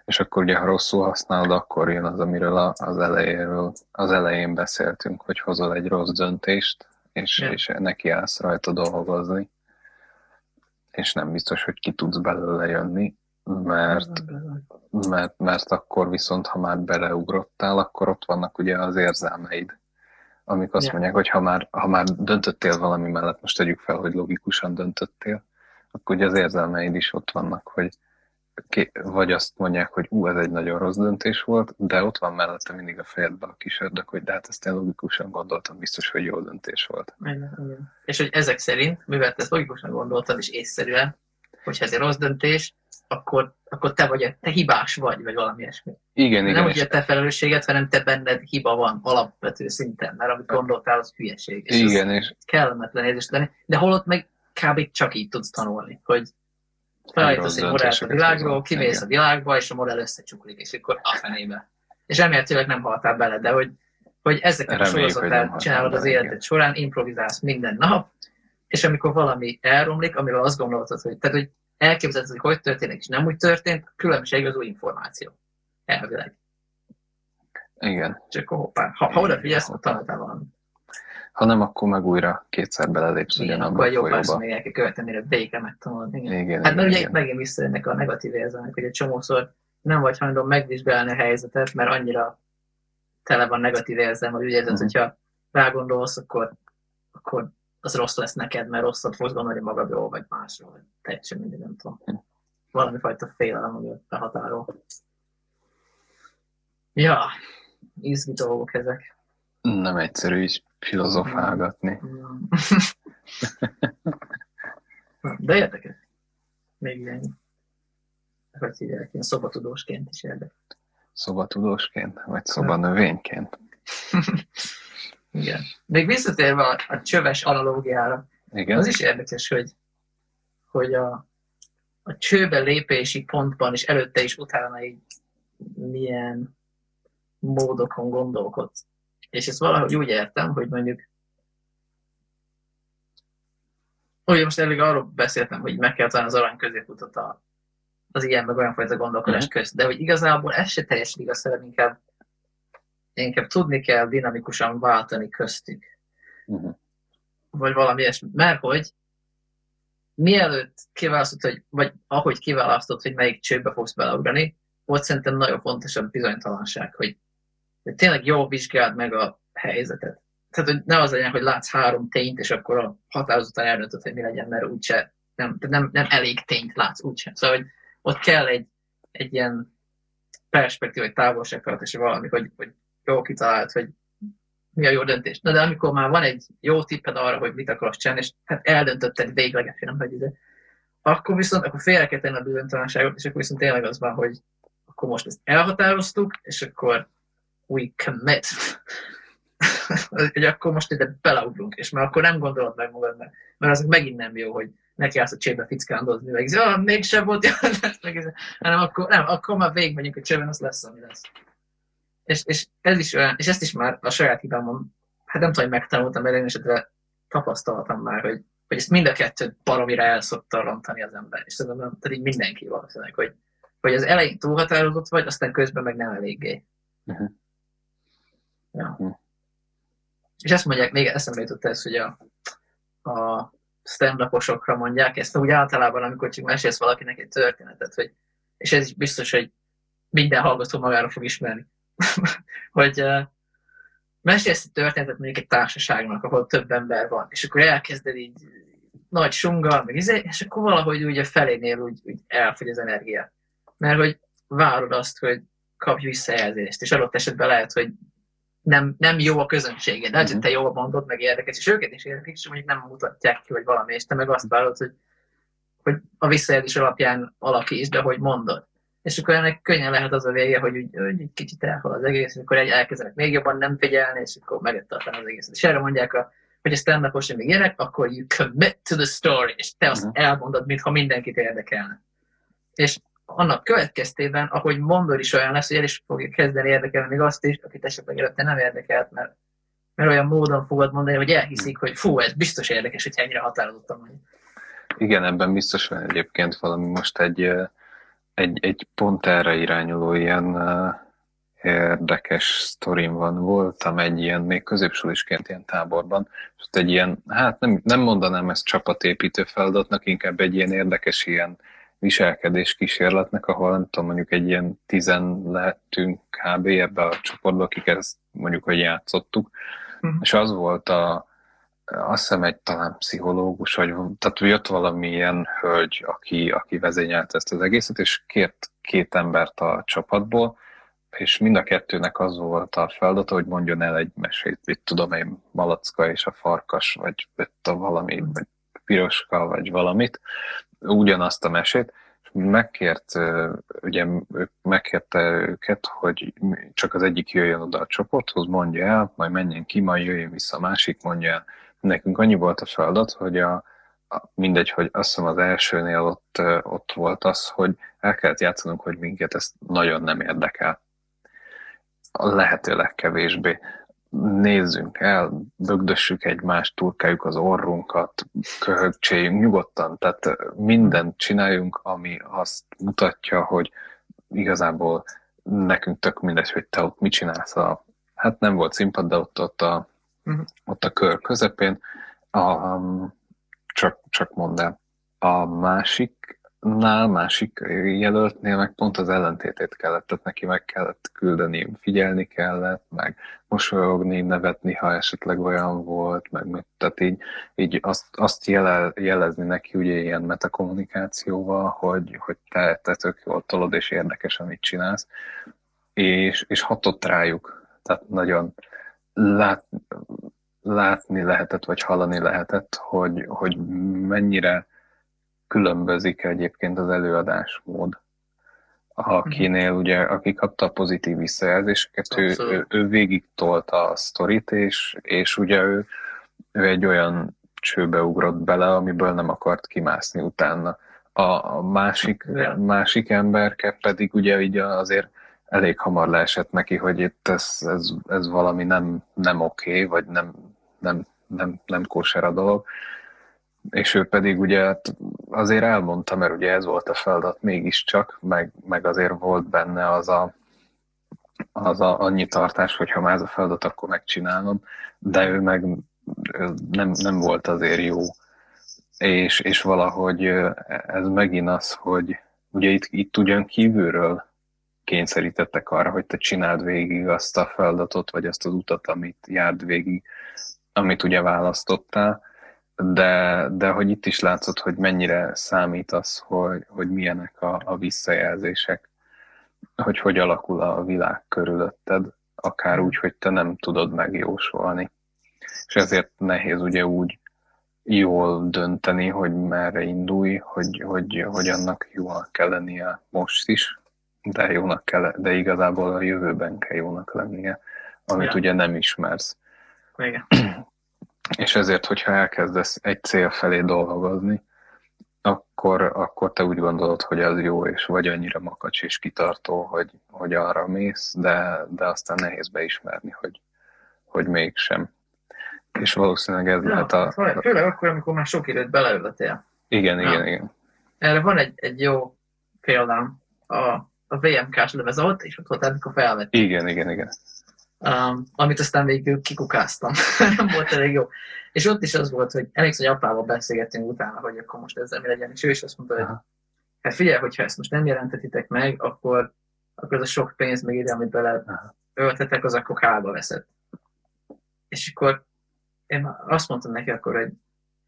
És akkor ugye, ha rosszul használod, akkor jön az, amiről az elejéről, az elején beszéltünk, hogy hozol egy rossz döntést, és, Ja. és neki állsz rajta dolgozni, és nem biztos, hogy ki tudsz belőle jönni, mert, mert, mert akkor viszont, ha már beleugrottál, akkor ott vannak ugye az érzelmeid, amik azt Ja. mondják, hogy ha már, ha már döntöttél valami mellett, most tegyük fel, hogy logikusan döntöttél, akkor ugye az érzelmeid is ott vannak, hogy vagy azt mondják, hogy ú, ez egy nagyon rossz döntés volt, de ott van mellette mindig a fejedben a kis ördög, hogy de hát ezt én logikusan gondoltam, biztos, hogy jó döntés volt. Igen, igen. És hogy ezek szerint, mivel te ezt logikusan gondoltad, és észszerűen, hogyha ez egy rossz döntés, akkor, akkor te vagy, te hibás vagy, vagy valami ilyesmi. Igen, Nem igen, hogy a te felelősséged, hanem te benned hiba van alapvető szinten, mert amit gondoltál, az hülyeség. És igen, és kellemetlen érzés lenni, de holott meg kb. csak így tudsz tanulni, hogy felállítasz egy modellt a világról, kimész Igen. a világba, és a modell összecsuklik, és akkor a fenébe. És remélhetőleg nem haltál bele, de hogy, hogy ezeket a Reméljük, nem sorozatát csinálod az életed igen. során, improvizálsz minden nap, és amikor valami elromlik, amiről azt gondoltad, hogy, tehát, hogy elképzeled, hogy hogy történik, és nem úgy történt, a különbség az új információ. Elvileg. igen. És akkor hoppá. Ha, ha odafigyelsz, akkor tanultál valamit. Ha nem, akkor meg újra kétszer belelépsz Igen, ugyanabba akkor a folyóba. még el kell követni, mire végre megtanulod. Igen. Igen, Hát mert igen, ugye itt igen. megint visszajönnek a negatív érzelmek, hogy egy csomószor nem vagy hajlandó megvizsgálni a helyzetet, mert annyira tele van negatív érzelem, hogy úgy érzed, Mhm. hogyha rágondolsz, akkor, akkor az rossz lesz neked, mert rosszat fogsz gondolni magadról, vagy másról, vagy teljesen mindegy, nem tudom. Mhm. Valami fajta félelem, ami behatárol. Ja, izgi dolgok ezek. Nem egyszerű is filozofálgatni. De érdekes. Még ilyen, hogy hívják, ilyen szobatudósként is érdekes. Szobatudósként, vagy szobanövényként. Igen. Még visszatérve a, a csöves analógiára, Igen. az is érdekes, hogy, hogy a, a csőbe lépési pontban és előtte is utána így milyen módokon gondolkodsz. És ezt valahogy úgy értem, hogy mondjuk Ugye most elég arról beszéltem, hogy meg kell találni az arany középutat a, az ilyen meg olyan fajta gondolkodás Mhm. közt, de hogy igazából ez se teljesen igaz, hanem inkább, inkább tudni kell dinamikusan váltani köztük Mhm. vagy valami ilyesmi. Mert hogy mielőtt kiválasztod, hogy, vagy ahogy kiválasztod, hogy melyik csőbe fogsz beleugrani, ott szerintem nagyon fontos a bizonytalanság, hogy, hogy tényleg jól vizsgáld meg a helyzetet. Tehát, hogy ne az legyen, hogy látsz három tényt, és akkor a határozottan eldöntöd, hogy mi legyen, mert úgyse, nem, nem, nem elég tényt látsz, úgyse. Szóval, hogy ott kell egy, egy ilyen perspektív, vagy távolságtartás, vagy valami, hogy, hogy jól kitalált, hogy mi a jó döntés. Na de amikor már van egy jó tipped arra, hogy mit akarsz csinálni, és hát eldöntötted véglegesen, hogy ide, akkor viszont akkor félre kell tenni a bizonytalanságot, és akkor viszont tényleg az van, hogy akkor most ezt elhatároztuk, és akkor we commit. hogy akkor most ide beleugrunk, és már akkor nem gondolod meg magad, mert, mert az megint nem jó, hogy neki állsz a csébe fickándozni, meg ah, mégsem volt ez- hanem akkor, nem, akkor már végigmegyünk a csőben, az lesz, ami lesz. És, és, ez is olyan, és ezt is már a saját hibámon, hát nem tudom, hogy megtanultam, mert én esetre tapasztaltam már, hogy, hogy ezt mind a kettőt baromira el szokta rontani az ember. És szerintem pedig mindenki valószínűleg, hogy, hogy az elején túlhatározott vagy, aztán közben meg nem eléggé. Mhm. Ja. Mhm. És ezt mondják, még eszembe jutott ez, hogy a, a stand mondják ezt, úgy általában, amikor csak mesélsz valakinek egy történetet, hogy, és ez is biztos, hogy minden hallgató magára fog ismerni, hogy uh, mesélsz egy történetet mondjuk egy társaságnak, ahol több ember van, és akkor elkezded így nagy sunggal, meg izé, és akkor valahogy úgy a felénél úgy, úgy elfogy az energia. Mert hogy várod azt, hogy kapj visszajelzést, és adott esetben lehet, hogy nem, nem jó a közönséged. Lehet, hogy te jól mondod, meg érdekes, és őket is érdekes, és mondjuk nem mutatják ki, vagy valami, és te meg azt várod, hogy, hogy a visszajelzés alapján alakítsd, de hogy mondod. És akkor ennek könnyen lehet az a vége, hogy úgy, úgy egy kicsit elhal az egész, és akkor egy elkezdenek még jobban nem figyelni, és akkor megettartan az egészet. És erre mondják, a, hogy a stand up még ilyenek, akkor you commit to the story, és te azt Mhm. elmondod, mintha mindenkit érdekelne. És annak következtében, ahogy mondod is olyan lesz, hogy el is fogja kezdeni érdekelni még azt is, akit esetleg előtte nem érdekelt, mert, mert olyan módon fogod mondani, hogy elhiszik, hogy fú, ez biztos érdekes, hogy ennyire határozottan vagy. Igen, ebben biztos van egyébként valami most egy, egy, egy pont erre irányuló ilyen érdekes sztorim van. Voltam egy ilyen, még középsulisként ilyen táborban, és ott egy ilyen, hát nem, nem mondanám ezt csapatépítő feladatnak, inkább egy ilyen érdekes ilyen, viselkedés kísérletnek, ahol nem tudom, mondjuk egy ilyen tizen lehetünk kb. ebbe a csoportba, akik ezt mondjuk, hogy játszottuk, uh-huh. és az volt a, azt hiszem egy talán pszichológus, vagy tehát jött valamilyen hölgy, aki, aki vezényelt ezt az egészet, és kért két embert a csapatból, és mind a kettőnek az volt a feladata, hogy mondjon el egy mesét, mit tudom én, Malacka és a farkas, vagy a valami, vagy piroska, vagy valamit, ugyanazt a mesét, és megkért, ugye megkérte őket, hogy csak az egyik jöjjön oda a csoporthoz, mondja el, majd menjen ki, majd jöjjön vissza a másik, mondja el. Nekünk annyi volt a feladat, hogy a, mindegy, hogy azt hiszem az elsőnél ott, ott volt az, hogy el kellett játszanunk, hogy minket ez nagyon nem érdekel. A lehető legkevésbé. Nézzünk el, bögdössük egymást, turkáljuk az orrunkat, köhögcséljünk nyugodtan, tehát mindent csináljunk, ami azt mutatja, hogy igazából nekünk tök mindegy, hogy te ott mit csinálsz. A, hát nem volt színpad, de ott, ott, a, uh-huh. ott a kör közepén. A, csak, csak mondd el. A másiknál, másik jelöltnél meg pont az ellentétét kellett, tehát neki meg kellett küldeni, figyelni kellett, meg mosolyogni, nevetni, ha esetleg olyan volt, meg mit, tehát így, így azt, azt jele, jelezni neki ugye ilyen metakommunikációval, hogy, hogy te, te tök jól tolod, és érdekes, amit csinálsz, és, és hatott rájuk, tehát nagyon lát, látni lehetett, vagy hallani lehetett, hogy, hogy mennyire különbözik egyébként az előadásmód. Akinél mhm. ugye, aki kapta a pozitív visszajelzéseket, ő, ő, ő végig tolta a sztorit, és, és ugye ő, ő egy olyan csőbe ugrott bele, amiből nem akart kimászni utána. A, a másik, másik emberke pedig ugye így azért elég hamar leesett neki, hogy itt ez, ez, ez valami nem, nem oké, okay, vagy nem, nem, nem, nem kóser a dolog. És ő pedig ugye hát azért elmondta, mert ugye ez volt a feladat mégiscsak, meg, meg azért volt benne az a, az a annyi tartás, hogy ha már ez a feladat, akkor megcsinálom, de ő meg nem, nem volt azért jó. És, és valahogy ez megint az, hogy ugye itt, itt ugyan kívülről kényszerítettek arra, hogy te csináld végig azt a feladatot, vagy azt az utat, amit járd végig, amit ugye választottál, de, de hogy itt is látszott, hogy mennyire számít az, hogy, hogy milyenek a, a visszajelzések, hogy hogy alakul a világ körülötted, akár úgy, hogy te nem tudod megjósolni. És ezért nehéz ugye úgy jól dönteni, hogy merre indulj, hogy, hogy, hogy annak jónak kell lennie most is, de jónak kell, de igazából a jövőben kell jónak lennie, amit ja. ugye nem ismersz. Igen. És ezért, hogyha elkezdesz egy cél felé dolgozni, akkor, akkor te úgy gondolod, hogy az jó, és vagy annyira makacs és kitartó, hogy, hogy arra mész, de, de aztán nehéz beismerni, hogy, hogy mégsem. És valószínűleg ez ja, lehet a... Főleg akkor, amikor már sok időt beleöltél. Igen, ja. igen, igen. Erre van egy, egy jó példám, a, a VMK-s lemez ott, és ott volt, amikor felvett. Igen, igen, igen um, amit aztán végül kikukáztam. nem volt elég jó. És ott is az volt, hogy elég hogy apával beszélgettünk utána, hogy akkor most ezzel mi legyen, és ő is azt mondta, hogy hát figyelj, hogyha ezt most nem jelentetitek meg, akkor, akkor az a sok pénz meg ide, amit bele öltetek, az akkor kárba veszett. És akkor én azt mondtam neki akkor, hogy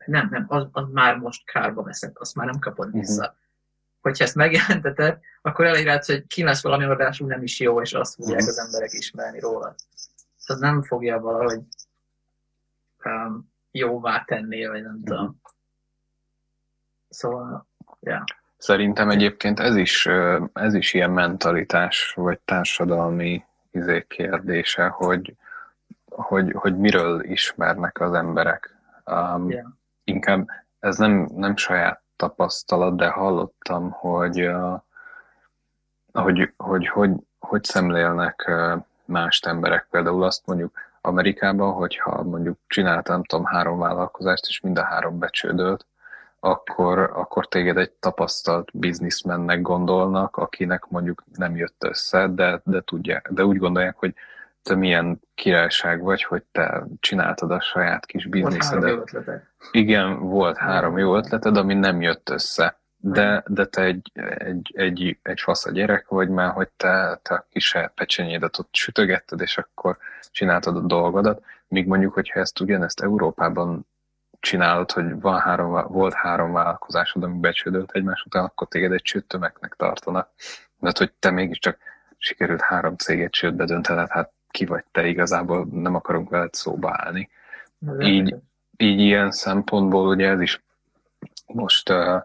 nem, nem, az, az már most kárba veszett, azt már nem kapod vissza. Uh-huh hogyha ezt megjelenteted, akkor elég lehet, hogy ki lesz valami adású nem is jó, és azt fogják az emberek ismerni róla. Ez nem fogja valahogy um, jóvá tenni, vagy nem tudom. Mhm. Szóval, ja. Szerintem egyébként ez is, ez is ilyen mentalitás, vagy társadalmi izé kérdése, hogy, hogy, hogy miről ismernek az emberek. Um, yeah. Inkább ez nem, nem saját tapasztalat, de hallottam, hogy, uh, hogy, hogy, hogy, hogy szemlélnek más emberek. Például azt mondjuk Amerikában, hogyha mondjuk csináltam, nem tudom, három vállalkozást, és mind a három becsődölt, akkor, akkor téged egy tapasztalt bizniszmennek gondolnak, akinek mondjuk nem jött össze, de, de, tudja, de úgy gondolják, hogy te milyen királyság vagy, hogy te csináltad a saját kis bizniszedet. Volt Igen, volt három jó ötleted, ami nem jött össze. de, de te egy, egy, egy, egy fasz a gyerek vagy, mert hogy te, te a kis pecsenyédet ott sütögetted, és akkor csináltad a dolgodat, míg mondjuk, hogyha ezt ugyanezt Európában csinálod, hogy van három, volt három vállalkozásod, ami becsődölt egymás után, akkor téged egy csőttömegnek tartanak. De hogy te mégiscsak sikerült három céget csődbe döntened, hát ki vagy te igazából, nem akarunk veled szóba állni. Így, így ilyen szempontból ugye ez is most uh,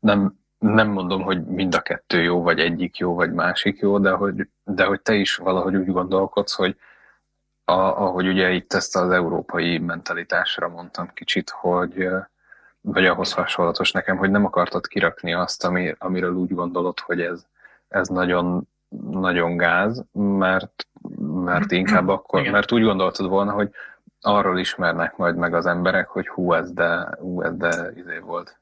nem, nem mondom, hogy mind a kettő jó, vagy egyik jó, vagy másik jó, de hogy, de hogy te is valahogy úgy gondolkodsz, hogy a, ahogy ugye itt ezt az európai mentalitásra mondtam kicsit, hogy vagy ahhoz hasonlatos nekem, hogy nem akartad kirakni azt, ami, amiről úgy gondolod, hogy ez, ez nagyon, nagyon gáz, mert, mert inkább akkor, Igen. mert úgy gondoltad volna, hogy arról ismernek majd meg az emberek, hogy hú, ez de, hú, ez de izé volt.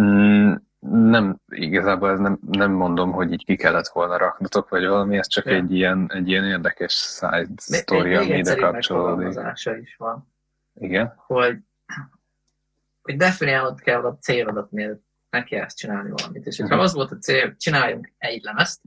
Mm, nem, igazából ez nem, nem mondom, hogy így ki kellett volna raknotok, vagy valami, ez csak ja. egy, ilyen, egy ilyen érdekes side story, ami ide kapcsolódik. is van. Igen? Hogy, hogy definiálnod kell a célodat, mielőtt neki ezt csinálni valamit. És ha uh-huh. az volt a cél, hogy csináljunk egy lemezt,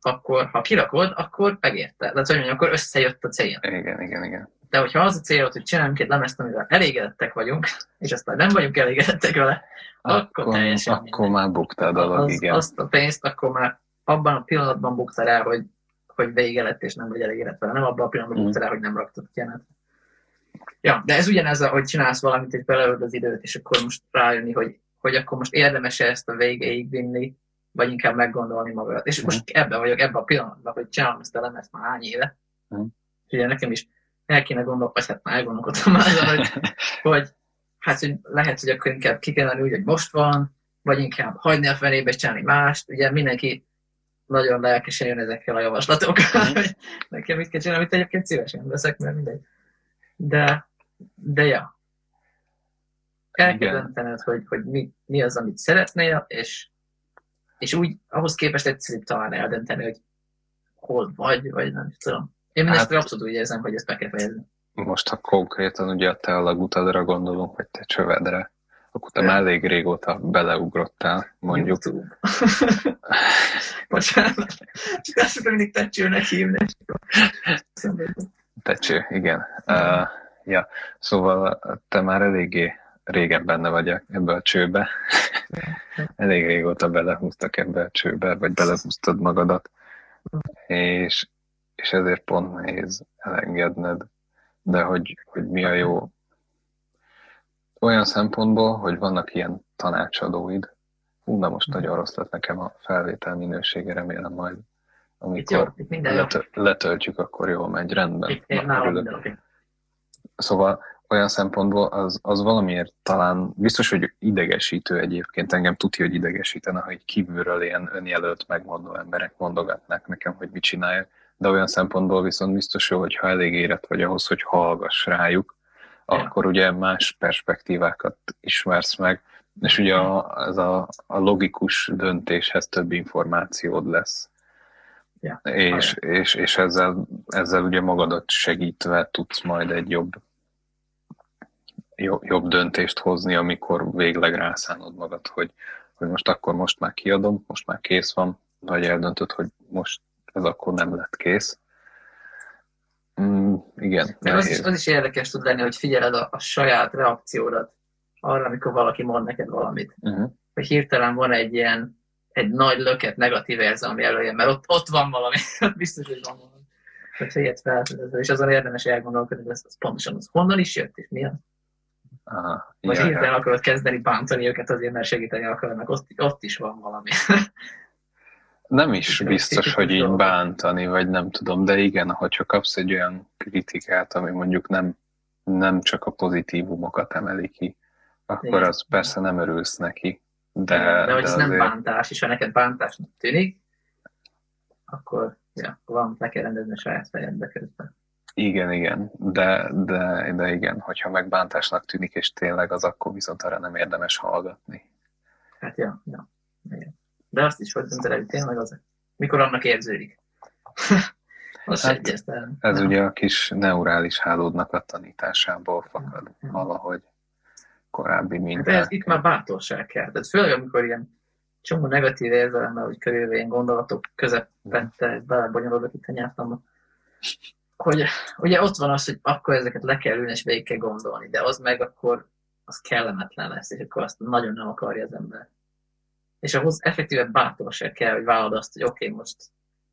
akkor ha kirakod, akkor megérte. Tehát, hogy mondjam, akkor összejött a cél. Igen, igen, igen. De hogyha az a cél, hogy csináljunk egy lemezt, amivel elégedettek vagyunk, és aztán nem vagyunk elégedettek vele, akkor, akkor teljesen Akkor minden. már buktál a dolog, az, igen. Azt a pénzt akkor már abban a pillanatban buktál el, hogy, hogy vége lett, és nem vagy elégedett vele. Nem abban a pillanatban mm. buktál el, hogy nem raktad ki Ja, de ez ugyanez, hogy csinálsz valamit, hogy beleöld az időt, és akkor most rájönni, hogy, hogy akkor most érdemes -e ezt a végéig vinni, vagy inkább meggondolni magadat. És most ebben vagyok, ebben a pillanatban, hogy csinálom ezt a lemezt már hány éve. És ugye nekem is el kéne gondolni, vagy hát már elgondolkodtam már, hogy, hogy hát hogy lehet, hogy akkor inkább ki kellene úgy, hogy most van, vagy inkább hagyni a fenébe és csinálni mást. Ugye mindenki nagyon lelkesen jön ezekkel a javaslatokkal, mm. hogy nekem mit kell csinálni, amit egyébként szívesen veszek, mert mindegy. De, de ja. El kell döntened, hogy, hogy mi, mi az, amit szeretnél, és, és úgy ahhoz képest egyszerűbb talán eldönteni, hogy hol vagy, vagy nem tudom. Én mindezt hát, abszolút úgy érzem, hogy ezt be kell fejezni. Most, ha konkrétan ugye a te alagutadra gondolunk, vagy te csövedre, akkor te már elég régóta beleugrottál, mondjuk. YouTube. Bocsánat. Csak azt mindig tecsőnek hívni. Tecső, igen. Uh, ja, szóval te már eléggé régen benne vagy ebbe a csőbe. Elég régóta belehúztak ebbe a csőbe, vagy belehúztad magadat. És és ezért pont nehéz elengedned. De hogy, hogy mi a jó olyan szempontból, hogy vannak ilyen tanácsadóid, hú, na most nagyon rossz lett nekem a felvétel minősége, remélem majd amikor jó, letö- letöltjük, akkor jól megy, rendben. Itt, Na, Szóval olyan szempontból az, az valamiért talán, biztos, hogy idegesítő egyébként, engem tudja, hogy idegesítene, hogy kívülről ilyen önjelölt megmondó emberek mondogatnák nekem, hogy mit csináljak, de olyan szempontból viszont biztos jó, hogy ha elég érett vagy ahhoz, hogy hallgass rájuk, ja. akkor ugye más perspektívákat ismersz meg, és ugye a, ez a, a logikus döntéshez több információd lesz. Ja. És, és, és ezzel, ezzel ugye magadat segítve tudsz majd egy jobb, jobb, döntést hozni, amikor végleg rászánod magad, hogy, hogy most akkor most már kiadom, most már kész van, vagy eldöntöd, hogy most ez akkor nem lett kész. Mm, igen. Az is, az is érdekes tud lenni, hogy figyeled a, a saját reakciódat arra, amikor valaki mond neked valamit. Uh-huh. Hogy hirtelen van egy ilyen egy nagy löket negatív érzelmi előjön, mert ott, ott van valami, biztos, hogy van valami. Hogyha ilyet felfedezve, és azon érdemes elgondolkodni, hogy ez, ez pontosan az honnan is jött, és mi az? Aha, Vagy hirtelen akarod kezdeni bántani őket azért, mert segíteni akarnak, ott, ott is van valami. Nem is biztos, hogy így bántani, vagy nem tudom, de igen, hogyha kapsz egy olyan kritikát, ami mondjuk nem, nem csak a pozitívumokat emeli ki, akkor igen. az persze nem örülsz neki. De, de, de hogy ez azért... nem bántás, és ha neked bántásnak tűnik, akkor ja, van, le kell rendezni a saját fejedbe közben. Igen, igen, de, de, de igen, hogyha megbántásnak tűnik, és tényleg az, akkor viszont arra nem érdemes hallgatni. Hát ja, ja. Igen. De azt is hogy dönted el, tényleg az, mikor annak érződik. az hát. Ez nem. ugye a kis neurális hálódnak a tanításából fakad ja. valahogy. korábbi Hát minták. ez, itt már bátorság kell. Tehát főleg, amikor ilyen csomó negatív érzelemmel, hogy körülbelül ilyen gondolatok közepette belebonyolódok itt a nyelvtamban, hogy ugye ott van az, hogy akkor ezeket le kell ülni és végig kell gondolni, de az meg akkor az kellemetlen lesz, és akkor azt nagyon nem akarja az ember. És ahhoz effektíve bátorság kell, hogy vállalod azt, hogy oké, okay, most,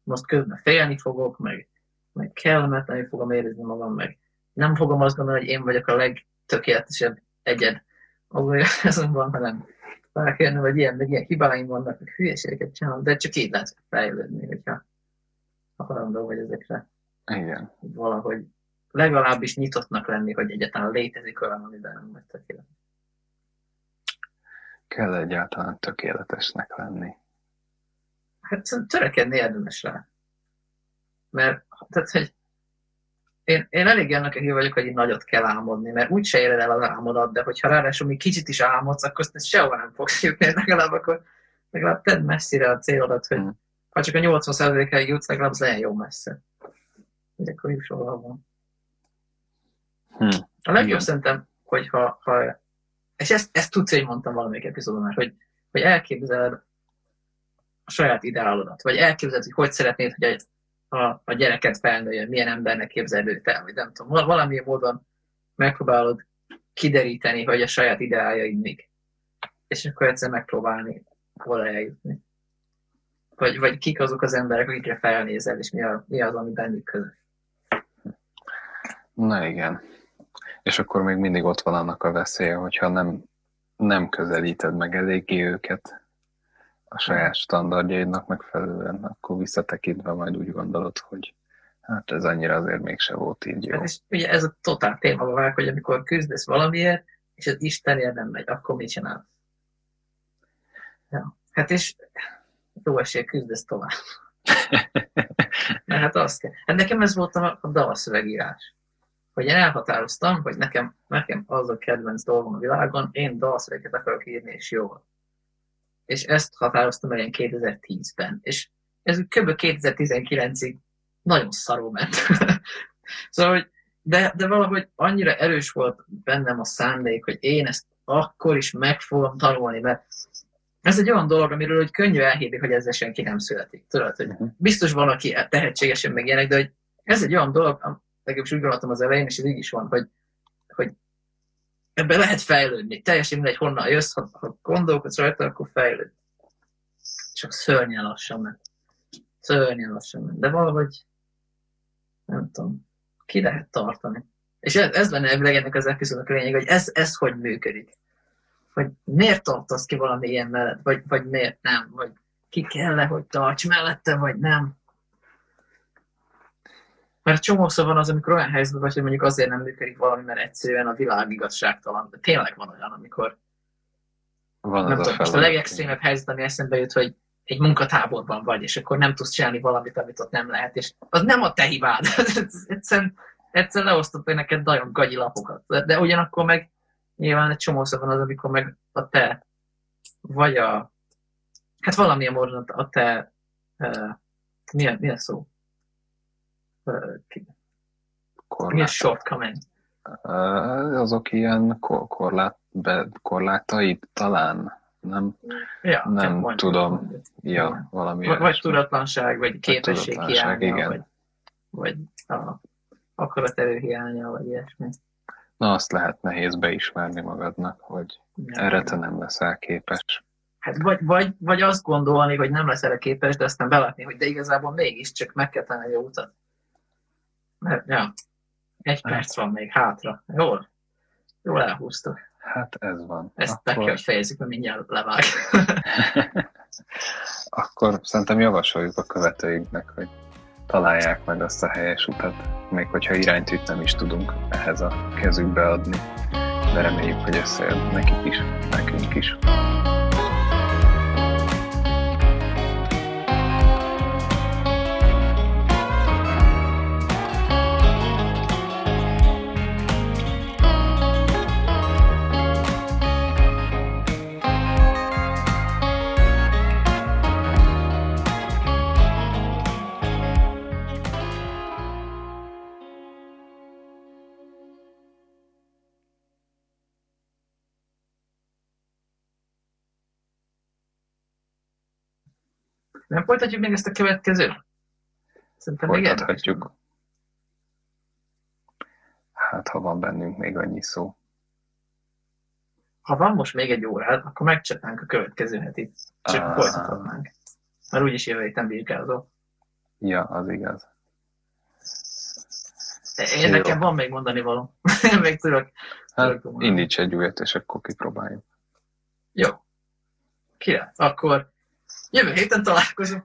most közben félni fogok, meg, meg kellemetlenül fogom érezni magam, meg nem fogom azt gondolni, hogy én vagyok a legtökéletesebb egyed a univerzumban, hanem felkérni, vagy ilyen, meg ilyen hibáim vannak, meg hülyeségeket csinálom, de csak így lehet fejlődni, hogyha hajlandó vagy ezekre Igen. hogy valahogy legalábbis nyitottnak lenni, hogy egyáltalán létezik olyan, amiben nem vagy tökéletes. Kell egyáltalán tökéletesnek lenni. Hát szerintem törekedni érdemes rá. Mert, tehát, hogy én, én elég annak hív vagyok, hogy így nagyot kell álmodni, mert úgy se éred el az álmodat, de hogyha ráadásul még kicsit is álmodsz, akkor azt sehova nem fogsz jutni, legalább akkor legalább tedd messzire a célodat, hogy Mm. ha csak a 80%-áig jutsz, legalább az legyen jó messze. Akkor juss valahol. Hm. A legjobb Igen. szerintem, hogyha, ha, és ezt, ezt tudsz, hogy mondtam valamelyik epizódon már, hogy, hogy elképzeled a saját ideálodat, vagy elképzeled, hogy hogy szeretnéd, hogy a, a, a gyereket felnőjön, milyen embernek képzeled őt el, vagy nem tudom, val- valamilyen módon megpróbálod kideríteni, hogy a saját ideáljaid mik. És akkor egyszer megpróbálni hol eljutni. Vagy, vagy kik azok az emberek, akikre felnézel, és mi, a, mi az, ami bennük közös. Na igen. És akkor még mindig ott van annak a veszélye, hogyha nem, nem közelíted meg eléggé őket a saját standardjaidnak megfelelően, akkor visszatekintve majd úgy gondolod, hogy hát ez annyira azért mégse volt így jó. Hát és ugye ez a totál témába vág, hogy amikor küzdesz valamiért, és az Istenért nem megy, akkor mit csinálsz? Ja. Hát és jó esély küzdesz tovább. Mert hát azt kell. Hát nekem ez volt a, a dalszövegírás. Hogy én elhatároztam, hogy nekem, nekem az a kedvenc dolgom a világon, én dalszövegeket akarok írni, és jól. És ezt határoztam el ilyen 2010-ben. És ez kb. 2019-ig nagyon szarul ment. szóval, hogy de, de valahogy annyira erős volt bennem a szándék, hogy én ezt akkor is meg fogom tanulni, mert ez egy olyan dolog, amiről hogy könnyű elhívni, hogy ezzel senki nem születik. Tudod, hogy Mhm. biztos van, aki tehetségesen meg ilyenek, de hogy ez egy olyan dolog, legalábbis úgy gondoltam az elején, és ez így is van, hogy, hogy ebbe lehet fejlődni. Teljesen mindegy, honnan jössz, ha, ha gondolkodsz rajta, akkor fejlőd. Csak szörnyen lassan ment. Szörnyen lassan ment. De valahogy, nem tudom, ki lehet tartani. És ez, ez lenne elvileg ennek az epizódnak a lényeg, hogy ez, ez hogy működik. Hogy miért tartasz ki valami ilyen mellett, vagy, vagy miért nem, vagy ki kell hogy tarts mellette, vagy nem. Mert csomószor van az, amikor olyan helyzetben vagy, hogy mondjuk azért nem működik valami, mert egyszerűen a világ igazságtalan. De tényleg van olyan, amikor Van nem az a tudom, most a legextrémebb helyzet, ami eszembe jut, hogy egy munkatáborban vagy, és akkor nem tudsz csinálni valamit, amit ott nem lehet, és az nem a te hibád. egyszerűen, egyszerűen leosztottak neked nagyon gagyi lapokat. De, ugyanakkor meg nyilván egy csomószor van az, amikor meg a te, vagy a, hát valamilyen módon a te, uh, mi, a, mi a szó? Ki- mi a Korlát. shortcoming? Azok ilyen kor- korlát, be, korlátaid talán, nem? Ja, Nem mondjuk, tudom. mondjuk. Ja, valami Vagy, vagy tudatlanság, vagy képesség tudatlanság, hiánya, igen. vagy, vagy a akaraterő hiánya, vagy ilyesmi. Na, azt lehet nehéz beismerni magadnak, hogy Ja. erre te nem leszel képes. Hát vagy, vagy, vagy azt gondolni, hogy nem lesz erre képes, de aztán belátni, hogy de igazából mégiscsak meg kell tenni a utat. Ja, egy perc van még hátra. Jól, jól elhúztuk. Hát ez van. Ezt be kell, fejezzük, mert mindjárt levág. Akkor szerintem javasoljuk a követőinknek, hogy találják meg azt a helyes utat, még hogyha iránytűt nem is tudunk ehhez a kezükbe adni, de reméljük, hogy összejön nekik is, nekünk is. Nem folytatjuk még ezt a következő? Szerintem Folytathatjuk. Hát, ha van bennünk még annyi szó. Ha van most még egy órád, akkor megcsapnánk a következő hetit. Csak Ah. folytathatnánk. Mert úgyis jövő héten vizsgázol. Ja, az igaz. Én Jó. nekem van még mondani való. még tudok. Hát, tudok indíts egy újat, és akkor kipróbáljuk. Jó. Király. Akkor jövő héten találkozunk.